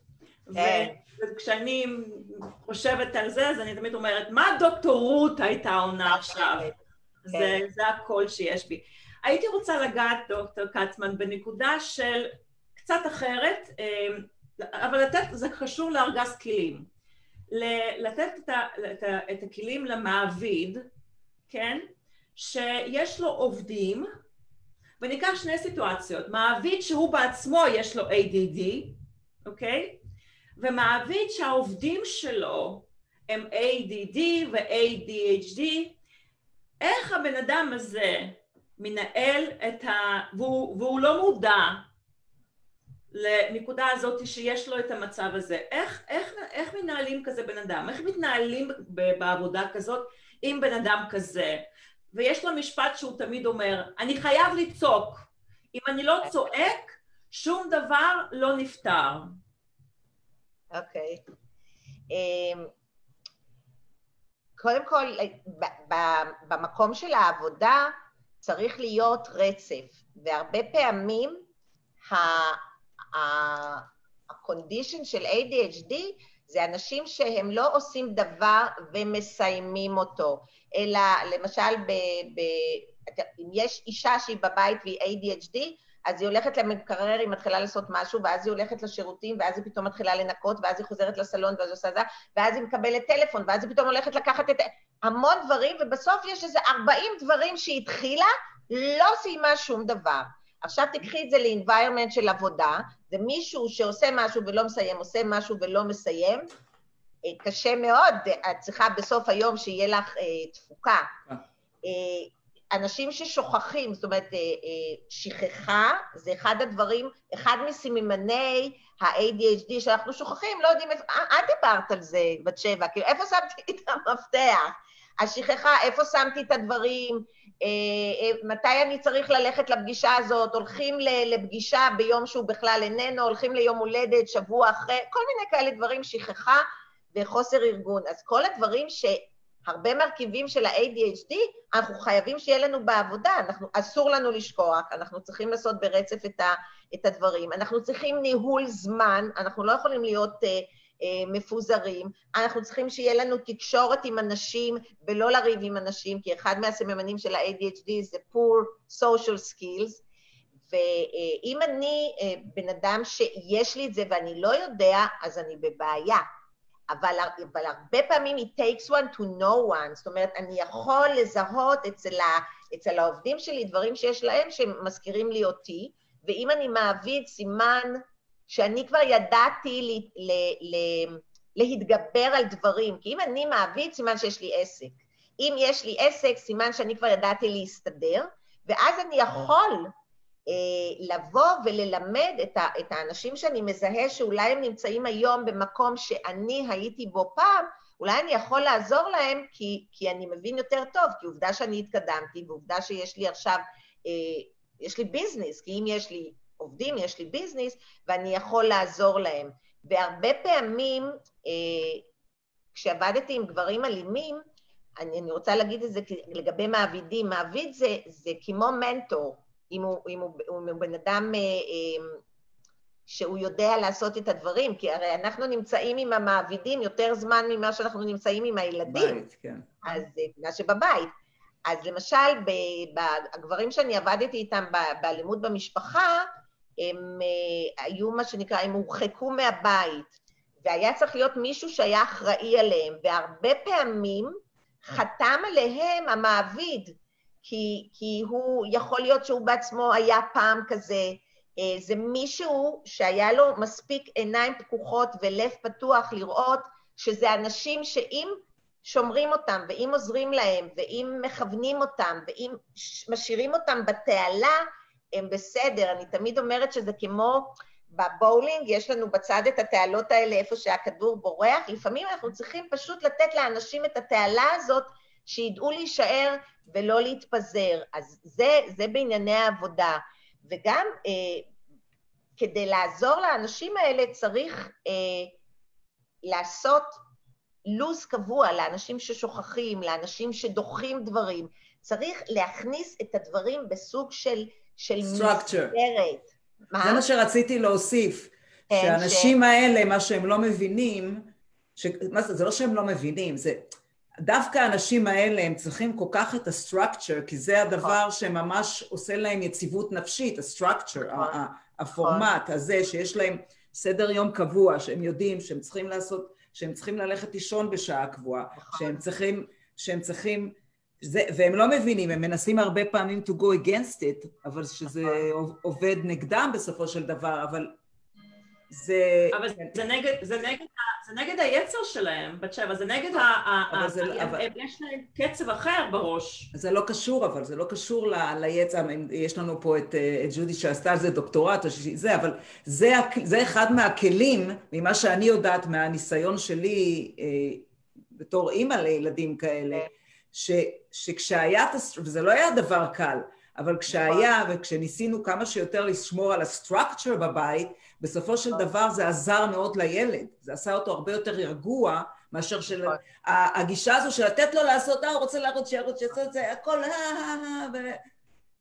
כן. וכשאני חושבת על זה, אז אני תמיד אומרת, מה דוקטורות הייתה עונה עכשיו? זה, כן. זה הקול שיש בי. הייתי רוצה לגעת, דוקטור כצמן, בנקודה של קצת אחרת, אמ, אבל לתת, זה קשור לארגז כלים. לתת את, ה, את, ה, את הכלים למעביד, כן? שיש לו עובדים, וניקח שני סיטואציות. מעביד שהוא בעצמו יש לו ADD, אוקיי? ומעביד שהעובדים שלו הם ADD ו-ADHD, איך הבן אדם הזה מנהל את ה... והוא, והוא לא מודע לנקודה הזאת שיש לו את המצב הזה. איך, איך, איך מנהלים כזה בן אדם? איך מתנהלים בעבודה כזאת עם בן אדם כזה? ויש לו משפט שהוא תמיד אומר, אני חייב לצעוק. אם אני לא צועק, שום דבר לא נפתר. אוקיי. אמ, קודם כל, במקום של העבודה צריך להיות רצף, והרבה פעמים ה-condition של ADHD זה אנשים שהם לא עושים דבר ומסיימים אותו, אלא למשל, ב, ב, אם יש אישה שהיא בבית והיא ADHD, אז היא הולכת למקרר, היא מתחילה לעשות משהו, ואז היא הולכת לשירותים, ואז היא פתאום מתחילה לנקות, ואז היא חוזרת לסלון, ואז היא עושה זה, ואז היא מקבלת טלפון, ואז היא פתאום הולכת לקחת את... המון דברים, ובסוף יש איזה 40 דברים שהיא התחילה, לא סיימה שום דבר. עכשיו תקחי את זה ל-environment של עבודה, זה מישהו שעושה משהו ולא מסיים, עושה משהו ולא מסיים, קשה מאוד, את צריכה בסוף היום שיהיה לך אה, תפוקה. אה. אנשים ששוכחים, זאת אומרת, שכחה זה אחד הדברים, אחד מסממני ה-ADHD שאנחנו שוכחים, לא יודעים איפה, את דיברת על זה, בת שבע, כאילו, איפה שמתי את המפתח? השכחה, איפה שמתי את הדברים, מתי אני צריך ללכת לפגישה הזאת, הולכים לפגישה ביום שהוא בכלל איננו, הולכים ליום הולדת, שבוע אחרי, כל מיני כאלה דברים, שכחה וחוסר ארגון. אז כל הדברים שהרבה מרכיבים של ה-ADHD, אנחנו חייבים שיהיה לנו בעבודה, אנחנו, אסור לנו לשכוח, אנחנו צריכים לעשות ברצף את, ה, את הדברים. אנחנו צריכים ניהול זמן, אנחנו לא יכולים להיות uh, uh, מפוזרים, אנחנו צריכים שיהיה לנו תקשורת עם אנשים ולא לריב עם אנשים, כי אחד מהסממנים של ה-ADHD זה poor social skills, ואם אני אה, בן אדם שיש לי את זה ואני לא יודע, אז אני בבעיה. אבל, אבל הרבה פעמים it takes one to know one, זאת אומרת, אני יכול לזהות אצל, ה, אצל העובדים שלי דברים שיש להם שמזכירים לי אותי, ואם אני מעביד סימן שאני כבר ידעתי ל, ל, ל, להתגבר על דברים, כי אם אני מעביד, סימן שיש לי עסק. אם יש לי עסק, סימן שאני כבר ידעתי להסתדר, ואז אני יכול אה, לבוא וללמד את, ה, את האנשים שאני מזהה שאולי הם נמצאים היום במקום שאני הייתי בו פעם, אולי אני יכול לעזור להם כי, כי אני מבין יותר טוב, כי עובדה שאני התקדמתי, ועובדה שיש לי עכשיו, אה, יש לי ביזנס, כי אם יש לי עובדים, יש לי ביזנס, ואני יכול לעזור להם. והרבה פעמים, אה, כשעבדתי עם גברים אלימים, אני, אני רוצה להגיד את זה לגבי מעבידים, מעביד זה, זה כמו מנטור. אם הוא, אם הוא, אם הוא בן אדם אה, אה, שהוא יודע לעשות את הדברים, כי הרי אנחנו נמצאים עם המעבידים יותר זמן ממה שאנחנו נמצאים עם הילדים. בית, כן. אז מה אה, שבבית. אז למשל, הגברים שאני עבדתי איתם באלימות במשפחה, הם היו מה שנקרא, הם הורחקו מהבית, והיה צריך להיות מישהו שהיה אחראי עליהם, והרבה פעמים חתם עליהם המעביד, כי, כי הוא, יכול להיות שהוא בעצמו היה פעם כזה, אה, זה מישהו שהיה לו מספיק עיניים פקוחות ולב פתוח לראות שזה אנשים שאם שומרים אותם, ואם עוזרים להם, ואם מכוונים אותם, ואם משאירים אותם בתעלה, הם בסדר. אני תמיד אומרת שזה כמו בבולינג, יש לנו בצד את התעלות האלה איפה שהכדור בורח, לפעמים אנחנו צריכים פשוט לתת לאנשים את התעלה הזאת, שידעו להישאר ולא להתפזר. אז זה, זה בענייני העבודה. וגם אה, כדי לעזור לאנשים האלה צריך אה, לעשות לו"ז קבוע לאנשים ששוכחים, לאנשים שדוחים דברים. צריך להכניס את הדברים בסוג של, של מסגרת. מה? זה מה שרציתי להוסיף. כן, שהאנשים ש... האלה, מה שהם לא מבינים, ש... מה זה, זה לא שהם לא מבינים, זה דווקא האנשים האלה, הם צריכים כל כך את ה-structure, כי זה הדבר נכון. שממש עושה להם יציבות נפשית, ה-structure, נכון. הפורמט נכון. הזה, שיש להם סדר יום קבוע, שהם יודעים שהם צריכים לעשות, שהם צריכים ללכת לישון בשעה קבועה, שהם צריכים, שהם צריכים, זה, והם לא מבינים, הם מנסים הרבה פעמים to go against it, אבל שזה עובד נגדם בסופו של דבר, אבל זה... אבל זה נגד, זה נגד, זה נגד היצר שלהם, בת שבע, זה נגד ה... ה, זה, ה אבל... יש להם קצב אחר בראש. זה לא קשור, אבל זה לא קשור ל, ליצר, יש לנו פה את, אה, את ג'ודי שעשתה על זה דוקטורט, או זה, אבל זה, זה אחד מהכלים, ממה שאני יודעת מהניסיון שלי אה, בתור אימא לילדים כאלה, ש, שכשהיה, וזה לא היה דבר קל, אבל כשהיה נכון. וכשניסינו כמה שיותר לשמור על הסטרקצ'ר בבית, בסופו של נכון. דבר זה עזר מאוד לילד, זה עשה אותו הרבה יותר רגוע מאשר של... נכון. הגישה הזו של לתת לו לעשות, אה, הוא רוצה לרוץ, שירוץ, שיעשה את זה, הכל, אה, אה, אה,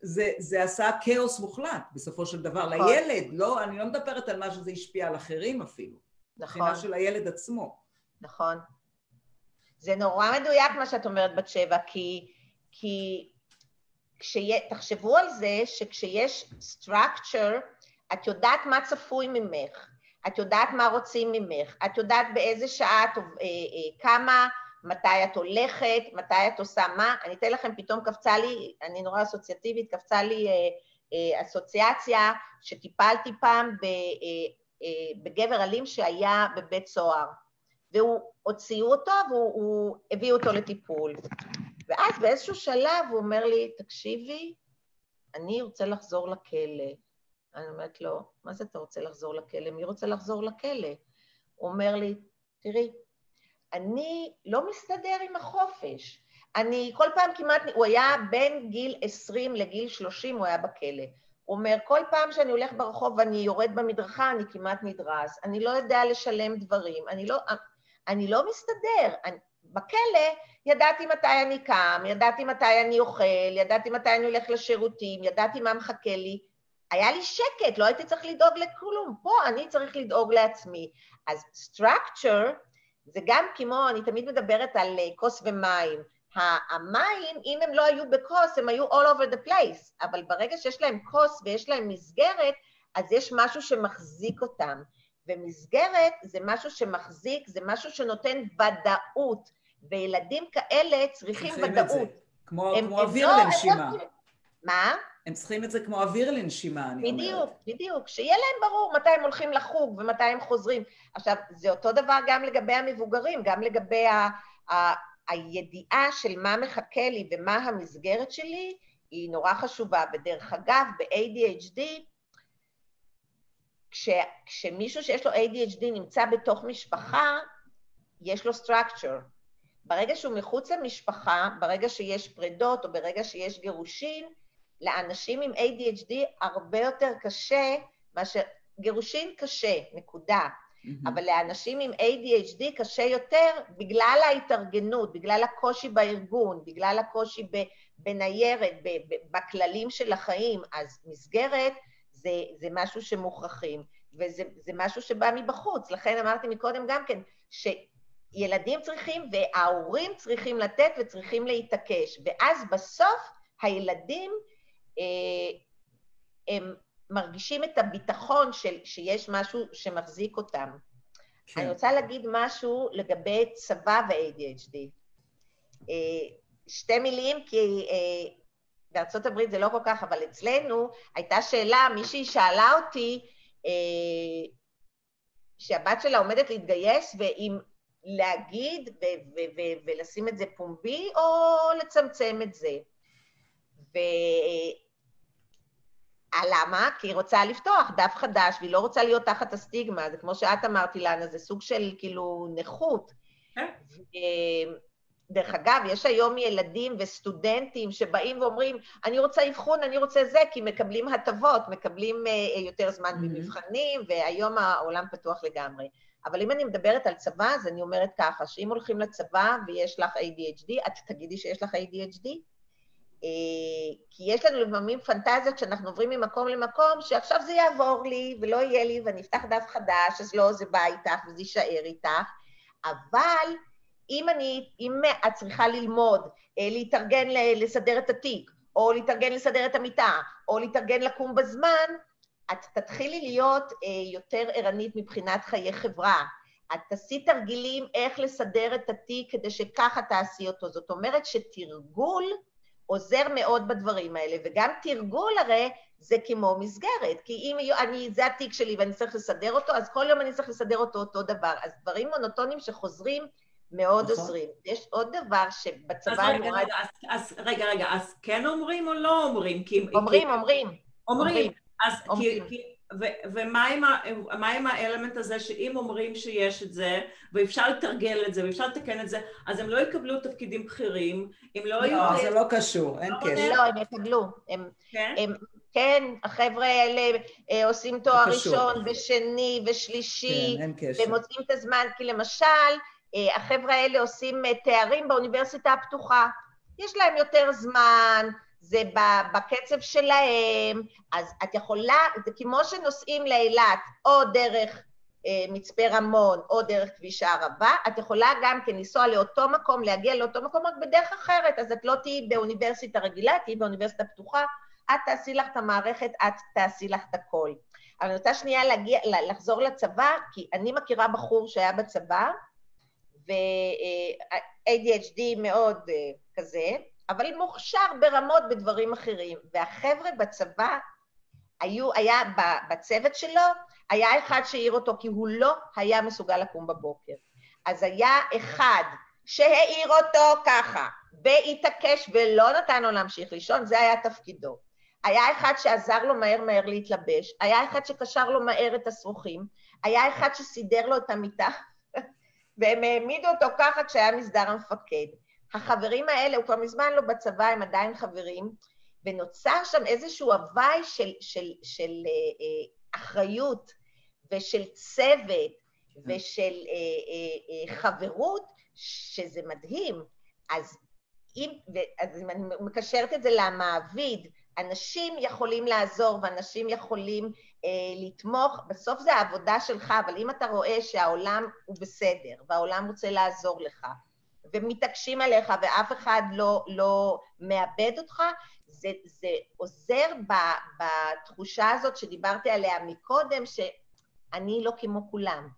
זה, זה עשה כאוס מוחלט בסופו של דבר נכון. לילד, לא, אני לא מדברת על מה שזה השפיע על אחרים אפילו. נכון. מבחינה של הילד עצמו. נכון. זה נורא מדויק מה שאת אומרת בת שבע, כי, כי תחשבו על זה שכשיש structure, את יודעת מה צפוי ממך, את יודעת מה רוצים ממך, את יודעת באיזה שעה את, אה, אה, כמה, מתי את הולכת, מתי את עושה מה. אני אתן לכם, פתאום קפצה לי, אני נורא אסוציאטיבית, קפצה לי אה, אסוציאציה שטיפלתי פעם בגבר אלים שהיה בבית סוהר, והוא הוציאו אותו והוא הביא אותו לטיפול. ואז באיזשהו שלב הוא אומר לי, תקשיבי, אני רוצה לחזור לכלא. אני אומרת לו, מה זה אתה רוצה לחזור לכלא? מי רוצה לחזור לכלא? הוא אומר לי, תראי, אני לא מסתדר עם החופש. אני כל פעם כמעט, הוא היה בין גיל 20 לגיל 30, הוא היה בכלא. הוא אומר, כל פעם שאני הולך ברחוב ואני יורד במדרכה, אני כמעט נדרס. אני לא יודע לשלם דברים. אני לא, אני לא מסתדר. אני, בכלא ידעתי מתי אני קם, ידעתי מתי אני אוכל, ידעתי מתי אני הולך לשירותים, ידעתי מה מחכה לי. היה לי שקט, לא הייתי צריך לדאוג לכלום. פה אני צריך לדאוג לעצמי. אז structure זה גם כמו, אני תמיד מדברת על אה, כוס ומים. המים, אם הם לא היו בכוס, הם היו all over the place, אבל ברגע שיש להם כוס ויש להם מסגרת, אז יש משהו שמחזיק אותם. ומסגרת זה משהו שמחזיק, זה משהו שנותן ודאות, וילדים כאלה צריכים ודאות. כמו, הם, כמו הם אוויר לא, לנשימה. לא... מה? הם צריכים את זה כמו אוויר לנשימה, אני בדיוק, אומרת. בדיוק, בדיוק. שיהיה להם ברור מתי הם הולכים לחוג ומתי הם חוזרים. עכשיו, זה אותו דבר גם לגבי המבוגרים, גם לגבי ה, ה, הידיעה של מה מחכה לי ומה המסגרת שלי, היא נורא חשובה. ודרך אגב, ב-ADHD, כש, כשמישהו שיש לו ADHD נמצא בתוך משפחה, יש לו structure. ברגע שהוא מחוץ למשפחה, ברגע שיש פרדות או ברגע שיש גירושין, לאנשים עם ADHD הרבה יותר קשה מאשר... גירושין קשה, נקודה. Mm-hmm. אבל לאנשים עם ADHD קשה יותר בגלל ההתארגנות, בגלל הקושי בארגון, בגלל הקושי בניירת, בכללים של החיים. אז מסגרת זה, זה משהו שמוכרחים, וזה משהו שבא מבחוץ. לכן אמרתי מקודם גם כן, שילדים צריכים וההורים צריכים לתת וצריכים להתעקש. ואז בסוף הילדים אה, הם מרגישים את הביטחון של, שיש משהו שמחזיק אותם. כן. אני רוצה להגיד משהו לגבי צבא ו-ADHD. אה, שתי מילים, כי אה, בארצות הברית זה לא כל כך, אבל אצלנו הייתה שאלה, מישהי שאלה אותי שהבת שלה עומדת להתגייס, ואם להגיד ולשים את זה פומבי, או לצמצם את זה. ו... אה, למה? כי היא רוצה לפתוח דף חדש, והיא לא רוצה להיות תחת הסטיגמה, זה כמו שאת אמרת, אילנה, זה סוג של כאילו נכות. כן. דרך אגב, יש היום ילדים וסטודנטים שבאים ואומרים, אני רוצה אבחון, אני רוצה זה, כי מקבלים הטבות, מקבלים uh, יותר זמן mm-hmm. במבחנים, והיום העולם פתוח לגמרי. אבל אם אני מדברת על צבא, אז אני אומרת ככה, שאם הולכים לצבא ויש לך ADHD, את תגידי שיש לך ADHD, אה, כי יש לנו לפעמים פנטזיות שאנחנו עוברים ממקום למקום, שעכשיו זה יעבור לי ולא יהיה לי ואני אפתח דף חדש, אז לא, זה בא איתך וזה יישאר איתך, אבל אם אני, אם את צריכה ללמוד, אה, להתארגן לסדר את התיק, או להתארגן לסדר את המיטה, או להתארגן לקום בזמן, את תתחילי להיות אה, יותר ערנית מבחינת חיי חברה. את תעשי תרגילים איך לסדר את התיק כדי שככה תעשי אותו. זאת אומרת שתרגול עוזר מאוד בדברים האלה, וגם תרגול הרי זה כמו מסגרת, כי אם אני, זה התיק שלי ואני צריך לסדר אותו, אז כל יום אני צריך לסדר אותו אותו דבר. אז דברים מונוטונים שחוזרים מאוד נכון. עוזרים. יש עוד דבר שבצבא... אז רגע, רגע, אז, אז, רגע, רגע, אז כן אומרים או לא אומרים? כי, אומרים, כי... אומרים. אומרים. אז. כי, כי, ו- ומה עם, ה- עם האלמנט הזה שאם אומרים שיש את זה, ואפשר לתרגל את זה, ואפשר לתקן את זה, אז הם לא יקבלו תפקידים בכירים, אם לא, לא יהיו... לא, זה לא קשור, אין לא קשר. לא, הם יקבלו. הם, כן? הם, כן, החבר'ה האלה אה, עושים תואר ראשון ושני ושלישי, כן. ומוצאים את הזמן, כי למשל, אה, החבר'ה האלה עושים אה, תארים באוניברסיטה הפתוחה. יש להם יותר זמן, זה בקצב שלהם, אז את יכולה, זה כמו שנוסעים לאילת או דרך אה, מצפה רמון או דרך כביש הערבה, את יכולה גם כן לנסוע לאותו מקום, להגיע לאותו מקום, רק בדרך אחרת, אז את לא תהיי באוניברסיטה רגילה, תהיי באוניברסיטה פתוחה, את תעשי לך את המערכת, את תעשי לך את הכל. אבל אני רוצה שנייה להגיע, לחזור לצבא, כי אני מכירה בחור שהיה בצבא, ו-ADHD מאוד uh, כזה, אבל מוכשר ברמות בדברים אחרים. והחבר'ה בצבא היו, היה בצוות שלו, היה אחד שהעיר אותו כי הוא לא היה מסוגל לקום בבוקר. אז היה אחד שהעיר אותו ככה, והתעקש ולא נתן לו להמשיך לישון, זה היה תפקידו. היה אחד שעזר לו מהר מהר להתלבש, היה אחד שקשר לו מהר את השרוכים, היה אחד שסידר לו את המיטה, *laughs* והם העמידו אותו ככה כשהיה מסדר המפקד. החברים האלה, הוא כבר מזמן לא בצבא, הם עדיין חברים, ונוצר שם איזשהו הוואי של, של, של אה, אה, אחריות ושל צוות ושל אה, אה, אה, חברות, שזה מדהים. אז אם, אז אם אני מקשרת את זה למעביד, אנשים יכולים לעזור ואנשים יכולים אה, לתמוך, בסוף זה העבודה שלך, אבל אם אתה רואה שהעולם הוא בסדר והעולם רוצה לעזור לך, ומתעקשים עליך ואף אחד לא, לא מאבד אותך, זה, זה עוזר ב, בתחושה הזאת שדיברתי עליה מקודם, שאני לא כמו כולם.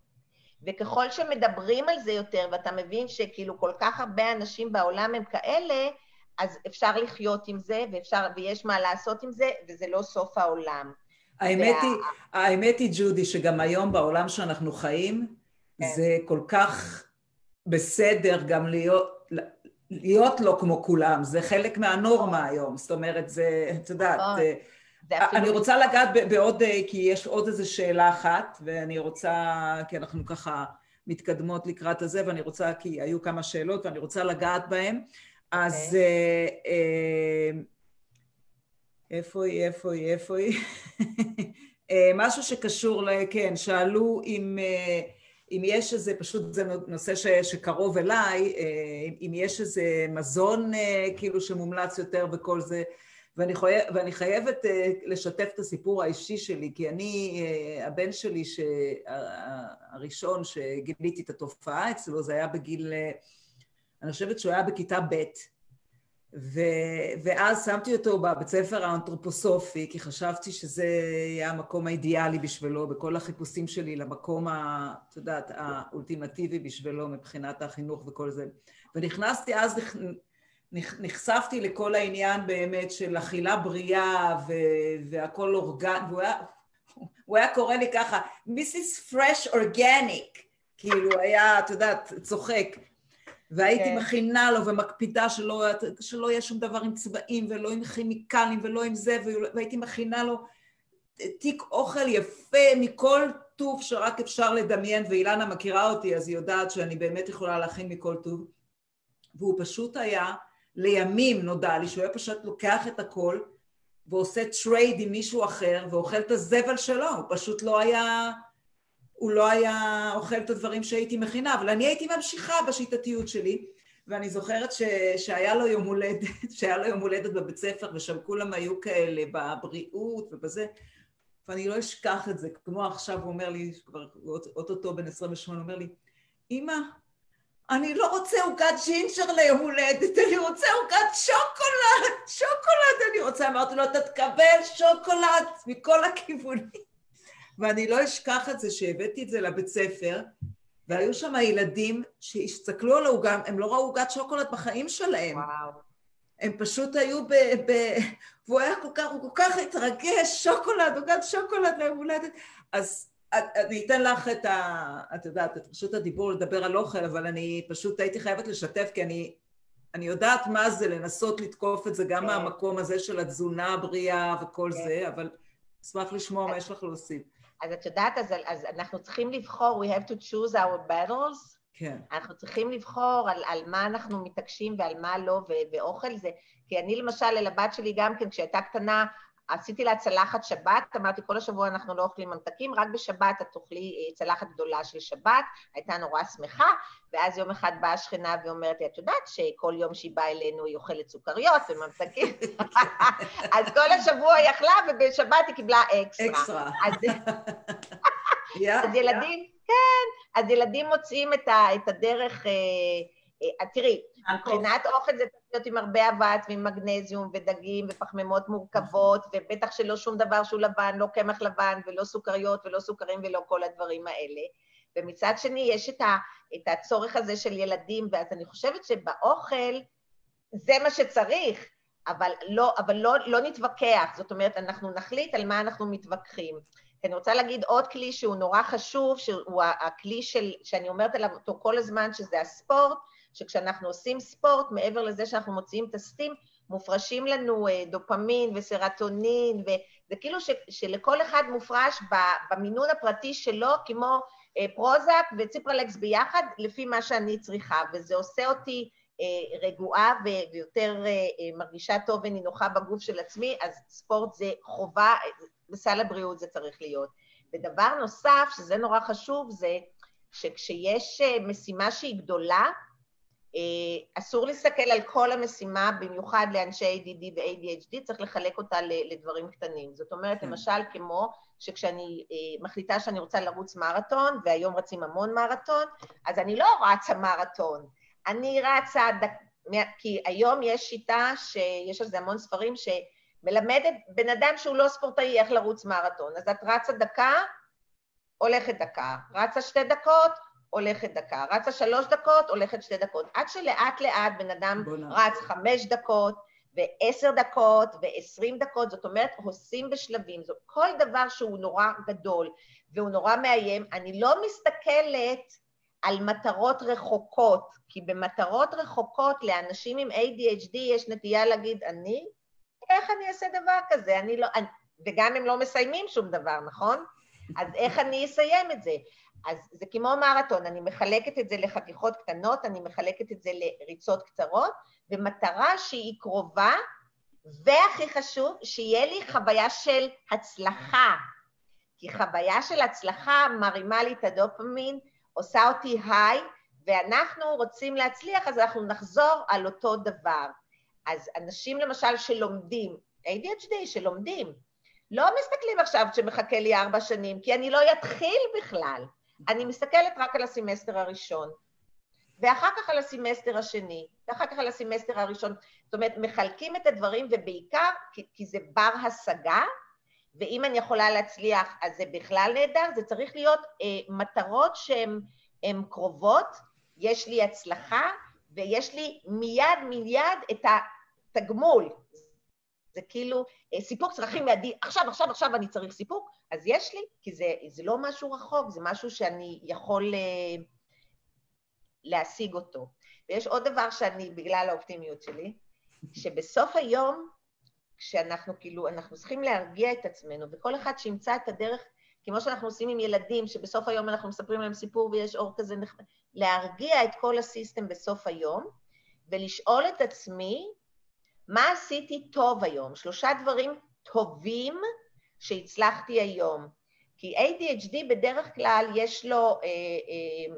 וככל שמדברים על זה יותר, ואתה מבין שכאילו כל כך הרבה אנשים בעולם הם כאלה, אז אפשר לחיות עם זה, ואפשר, ויש מה לעשות עם זה, וזה לא סוף העולם. האמת, וה... היא, האמת היא, ג'ודי, שגם היום בעולם שאנחנו חיים, כן. זה כל כך בסדר גם להיות, להיות לא כמו כולם, זה חלק מהנורמה. היום, זאת אומרת, זה, את יודעת, נכון. זה... אני רוצה לגעת בעוד, כי יש עוד איזו שאלה אחת, ואני רוצה, כי אנחנו ככה מתקדמות לקראת הזה, ואני רוצה, כי היו כמה שאלות ואני רוצה לגעת בהן. אז. אוקיי. אה, אה, איפה היא, איפה היא, איפה היא? *laughs* אה, משהו שקשור, ל... כן, שאלו אם, אם יש איזה, פשוט זה נושא ש, שקרוב אליי, אם יש איזה מזון כאילו שמומלץ יותר בכל זה, ואני, חייב, ואני חייבת לשתף את הסיפור האישי שלי, כי אני, הבן שלי הראשון שגיליתי את התופעה אצלו, זה היה בגיל... אני חושבת שהוא היה בכיתה ב', ו... ואז שמתי אותו בבית ספר האנתרופוסופי, כי חשבתי שזה יהיה המקום האידיאלי בשבילו, בכל החיפושים שלי למקום, ה... את יודעת, האולטימטיבי בשבילו מבחינת החינוך וכל זה. ונכנסתי אז, נחשפתי לכל העניין באמת של אכילה בריאה ו... והכל אורגן, והוא היה, הוא היה קורא לי ככה, Mrs. Fresh Organic, כאילו היה, את יודעת, צוחק. והייתי כן. מכינה לו ומקפידה שלא, שלא יהיה שום דבר עם צבעים ולא עם כימיקלים ולא עם זה, והייתי מכינה לו תיק אוכל יפה מכל טוב שרק אפשר לדמיין, ואילנה מכירה אותי אז היא יודעת שאני באמת יכולה להכין מכל טוב, והוא פשוט היה, לימים נודע לי שהוא היה פשוט לוקח את הכל ועושה trade עם מישהו אחר ואוכל את הזבל שלו, הוא פשוט לא היה... הוא לא היה אוכל את הדברים שהייתי מכינה, אבל אני הייתי ממשיכה בשיטתיות שלי, ואני זוכרת ש, שהיה לו יום הולדת, *laughs* שהיה לו יום הולדת בבית ספר, ושם כולם היו כאלה בבריאות ובזה, ואני לא אשכח את זה, כמו עכשיו הוא אומר לי, כבר אוטוטו בן 28, הוא אומר לי, אמא, אני לא רוצה עוגת ג'ינג'ר ליום הולדת, אני רוצה עוגת שוקולד, שוקולד אני רוצה. אמרתי לו, אתה תקבל שוקולד מכל הכיוונים. ואני לא אשכח את זה שהבאתי את זה לבית ספר, והיו שם ילדים שהסתכלו על העוגה, הם לא ראו עוגת שוקולד בחיים שלהם. וואו. הם פשוט היו ב... ב... והוא היה כל כך, הוא כל כך התרגש, שוקולד, עוגת שוקולד ליום הולדת. אז אני אתן לך את ה... את יודעת, את רשות הדיבור לדבר על אוכל, אבל אני פשוט הייתי חייבת לשתף, כי אני, אני יודעת מה זה לנסות לתקוף את זה גם כן. מהמקום הזה של התזונה הבריאה וכל כן. זה, אבל אשמח לשמוע מה יש לך להוסיף. אז את יודעת, אז, אז אנחנו צריכים לבחור, we have to choose our battles. כן. אנחנו צריכים לבחור על, על מה אנחנו מתעקשים ועל מה לא, ו, ואוכל זה... כי אני למשל, לבת שלי גם כן, כשהייתה קטנה, עשיתי לה צלחת שבת, אמרתי, כל השבוע אנחנו לא אוכלים ממתקים, רק בשבת את תאכלי אה, צלחת גדולה של שבת, הייתה נורא שמחה, ואז יום אחד באה השכנה ואומרת לי, את יודעת שכל יום שהיא באה אלינו היא אוכלת סוכריות וממתקים? *laughs* אז כל השבוע היא אכלה, ובשבת היא קיבלה אקסטרה. אקסטרה. אז, *laughs* אז ילדים, כן, אז ילדים מוצאים את הדרך... אה, אה, תראי, מבחינת אוכל זה צריך להיות עם הרבה אבץ ועם מגנזיום ודגים ופחמימות מורכבות, ובטח שלא שום דבר שהוא לבן, לא קמח לבן ולא סוכריות ולא סוכרים ולא כל הדברים האלה. ומצד שני יש את, ה, את הצורך הזה של ילדים, ואז אני חושבת שבאוכל זה מה שצריך, אבל לא, אבל לא, לא נתווכח, זאת אומרת, אנחנו נחליט על מה אנחנו מתווכחים. אני רוצה להגיד עוד כלי שהוא נורא חשוב, שהוא הכלי של, שאני אומרת עליו אותו כל הזמן, שזה הספורט, שכשאנחנו עושים ספורט, מעבר לזה שאנחנו מוציאים את הסטים, מופרשים לנו אה, דופמין וסרטונין, וזה כאילו ש, שלכל אחד מופרש במינון הפרטי שלו, כמו אה, פרוזק וציפרלקס ביחד, לפי מה שאני צריכה, וזה עושה אותי אה, רגועה ויותר מרגישה טוב ונינוחה בגוף של עצמי, אז ספורט זה חובה, בסל הבריאות זה צריך להיות. ודבר נוסף, שזה נורא חשוב, זה שכשיש משימה שהיא גדולה, אסור להסתכל על כל המשימה, במיוחד לאנשי ADD ו-ADHD, צריך לחלק אותה לדברים קטנים. זאת אומרת, כן. למשל, כמו שכשאני אה, מחליטה שאני רוצה לרוץ מרתון, והיום רצים המון מרתון, אז אני לא רצה מרתון, אני רצה, דק... כי היום יש שיטה שיש על זה המון ספרים, שמלמדת בן אדם שהוא לא ספורטאי איך לרוץ מרתון. אז את רצה דקה, הולכת דקה, רצה שתי דקות, הולכת דקה, רצה שלוש דקות, הולכת שתי דקות. עד שלאט לאט בן אדם רץ חמש דקות, ועשר דקות, ועשרים דקות, זאת אומרת, עושים בשלבים. זאת כל דבר שהוא נורא גדול והוא נורא מאיים, אני לא מסתכלת על מטרות רחוקות, כי במטרות רחוקות לאנשים עם ADHD יש נטייה להגיד, אני? איך אני אעשה דבר כזה? אני לא... אני... וגם הם לא מסיימים שום דבר, נכון? אז איך אני אסיים את זה? אז זה כמו מרתון, אני מחלקת את זה לחתיכות קטנות, אני מחלקת את זה לריצות קצרות, במטרה שהיא קרובה, והכי חשוב, שיהיה לי חוויה של הצלחה. כי חוויה של הצלחה מרימה לי את הדופמין, עושה אותי היי, ואנחנו רוצים להצליח, אז אנחנו נחזור על אותו דבר. אז אנשים למשל שלומדים, ADHD שלומדים, לא מסתכלים עכשיו שמחכה לי ארבע שנים, כי אני לא אתחיל בכלל. אני מסתכלת רק על הסמסטר הראשון, ואחר כך על הסמסטר השני, ואחר כך על הסמסטר הראשון. זאת אומרת, מחלקים את הדברים, ובעיקר כי, כי זה בר השגה, ואם אני יכולה להצליח אז זה בכלל נהדר, זה צריך להיות אה, מטרות שהן קרובות, יש לי הצלחה, ויש לי מיד מיד את התגמול. זה כאילו אה, סיפוק צרכים מיידי, עכשיו, עכשיו, עכשיו אני צריך סיפוק, אז יש לי, כי זה, זה לא משהו רחוק, זה משהו שאני יכול uh, להשיג אותו. ויש עוד דבר שאני, בגלל האופטימיות שלי, שבסוף היום, כשאנחנו כאילו, אנחנו צריכים להרגיע את עצמנו, וכל אחד שימצא את הדרך, כמו שאנחנו עושים עם ילדים, שבסוף היום אנחנו מספרים להם סיפור ויש אור כזה נחמד, להרגיע את כל הסיסטם בסוף היום, ולשאול את עצמי, מה עשיתי טוב היום? שלושה דברים טובים שהצלחתי היום. כי ADHD בדרך כלל יש לו אה, אה,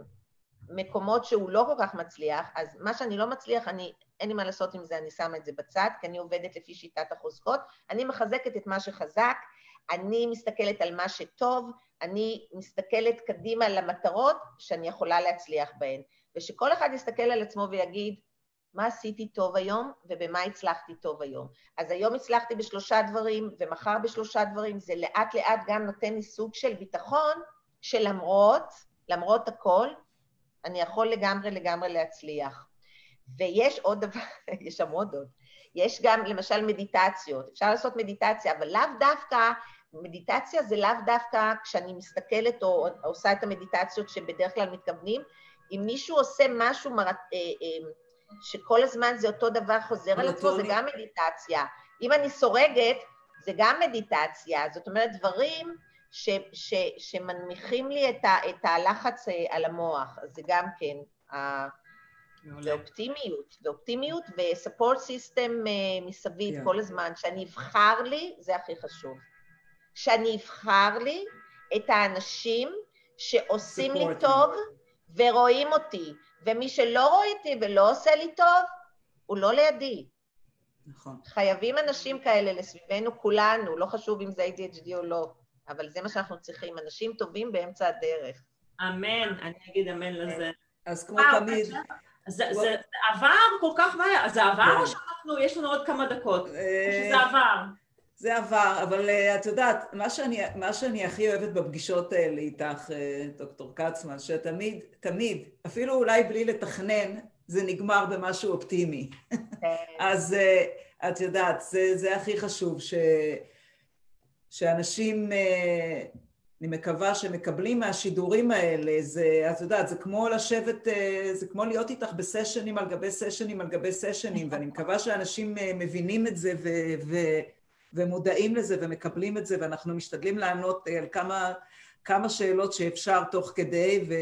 מקומות שהוא לא כל כך מצליח, אז מה שאני לא מצליח, אני, אין לי מה לעשות עם זה, אני שמה את זה בצד, כי אני עובדת לפי שיטת החוזקות, אני מחזקת את מה שחזק, אני מסתכלת על מה שטוב, אני מסתכלת קדימה למטרות שאני יכולה להצליח בהן. ושכל אחד יסתכל על עצמו ויגיד, מה עשיתי טוב היום ובמה הצלחתי טוב היום. אז היום הצלחתי בשלושה דברים ומחר בשלושה דברים, זה לאט לאט גם נותן לי סוג של ביטחון שלמרות, למרות הכל, אני יכול לגמרי לגמרי להצליח. ויש עוד דבר, *laughs* יש שם עוד עוד, יש גם למשל מדיטציות, אפשר לעשות מדיטציה, אבל לאו דווקא, מדיטציה זה לאו דווקא כשאני מסתכלת או עושה את המדיטציות שבדרך כלל מתכוונים, אם מישהו עושה משהו מר... אה, אה, שכל הזמן זה אותו דבר חוזר על עצמו, זה גם מדיטציה. אם אני סורגת, זה גם מדיטציה. זאת אומרת, דברים ש, ש, שמנמיכים לי את, ה, את הלחץ אה, על המוח. אז זה גם כן. ואופטימיות, ואופטימיות וספורט סיסטם אה, מסביב yeah. כל הזמן, שאני אבחר לי, זה הכי חשוב. שאני אבחר לי את האנשים שעושים לי טוב ורואים אותי, ומי שלא רואה אותי ולא עושה לי טוב, הוא לא לידי. נכון. חייבים אנשים כאלה לסביבנו כולנו, לא חשוב אם זה ADHD או לא, אבל זה מה שאנחנו צריכים, אנשים טובים באמצע הדרך. אמן, אני אגיד אמן לזה. אז כמו תמיד... זה, זה עבר כל כך מהר, זה עבר או כן. שאנחנו, יש לנו עוד כמה דקות? או אה, שזה עבר? זה עבר, אבל uh, את יודעת, מה שאני, מה שאני הכי אוהבת בפגישות האלה איתך, uh, דוקטור כצמן, שתמיד, תמיד, אפילו אולי בלי לתכנן, זה נגמר במשהו אופטימי. כן. אז, uh, את יודעת, זה, זה הכי חשוב, ש, שאנשים, אה, אני מקווה שמקבלים מהשידורים האלה, זה, את יודעת, זה כמו לשבת, אה, זה כמו להיות איתך בסשנים על גבי סשנים על גבי סשנים, ואני מקווה שאנשים אה, מבינים את זה ו, ו, ומודעים לזה ומקבלים את זה, ואנחנו משתדלים לענות על כמה, כמה שאלות שאפשר תוך כדי, ו...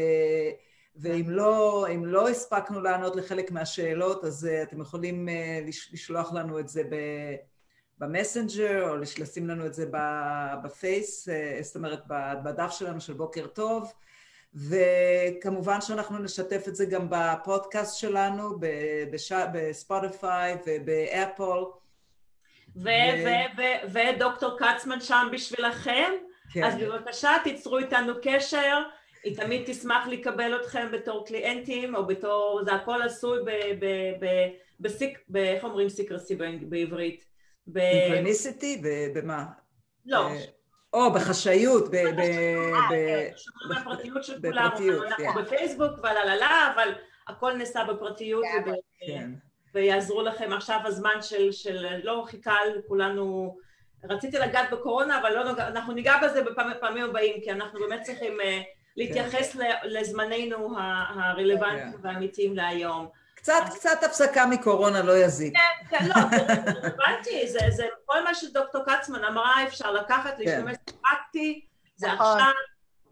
ואם לא, לא הספקנו לענות לחלק מהשאלות, אז uh, אתם יכולים uh, לשלוח לנו את זה במסנג'ר, או לשים לנו את זה בפייס, זאת אומרת, בדף שלנו של בוקר טוב. וכמובן שאנחנו נשתף את זה גם בפודקאסט שלנו. בספוטיפיי ובאפל. ודוקטור קצמן שם בשבילכם, כן. אז בבקשה תיצרו איתנו קשר. היא תמיד תשמח לקבל אתכם בתור קליינטים, או בתור, זה הכל עשוי בסיק, איך אומרים סיקרסי בעברית? אינפרניסיטי? במה? לא. אה, או, בחשאיות, ב... בפרטיות של כולם, אנחנו כן. בפייסבוק ולה לה לה, אבל הכל נעשה בפרטיות, כן. ויעזרו לכם עכשיו הזמן של לא חיכה לכולנו, רציתי לגעת בקורונה, אבל לא אנחנו ניגע בזה בפעמים הבאים, כי אנחנו באמת צריכים אה, להתייחס לזמננו הרלוונטיים והאמיתיים להיום. קצת, קצת הפסקה מקורונה לא יזיק. כן, כן, לא, זה רלוונטי, זה, זה כל מה שדוקטור קצמן אמרה, אפשר לקחת, כן. להשתמש פרקטי, זה נכון. עכשיו,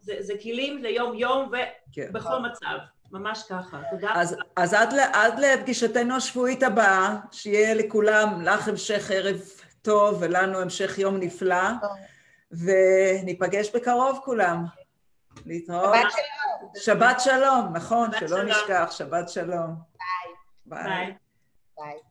זה, זה כלים ליום-יום ובכל כן. מצב. ממש ככה, תודה. אז, אז עד, עד לפגישתנו השבועית הבאה, שיהיה לכולם, לך המשך ערב טוב ולנו המשך יום נפלא, וניפגש בקרוב כולם. להתראות. שבת שלום. שבת שלום, נכון, שבת שלא שלום. נשכח, שבת שלום. ביי. ביי. ביי.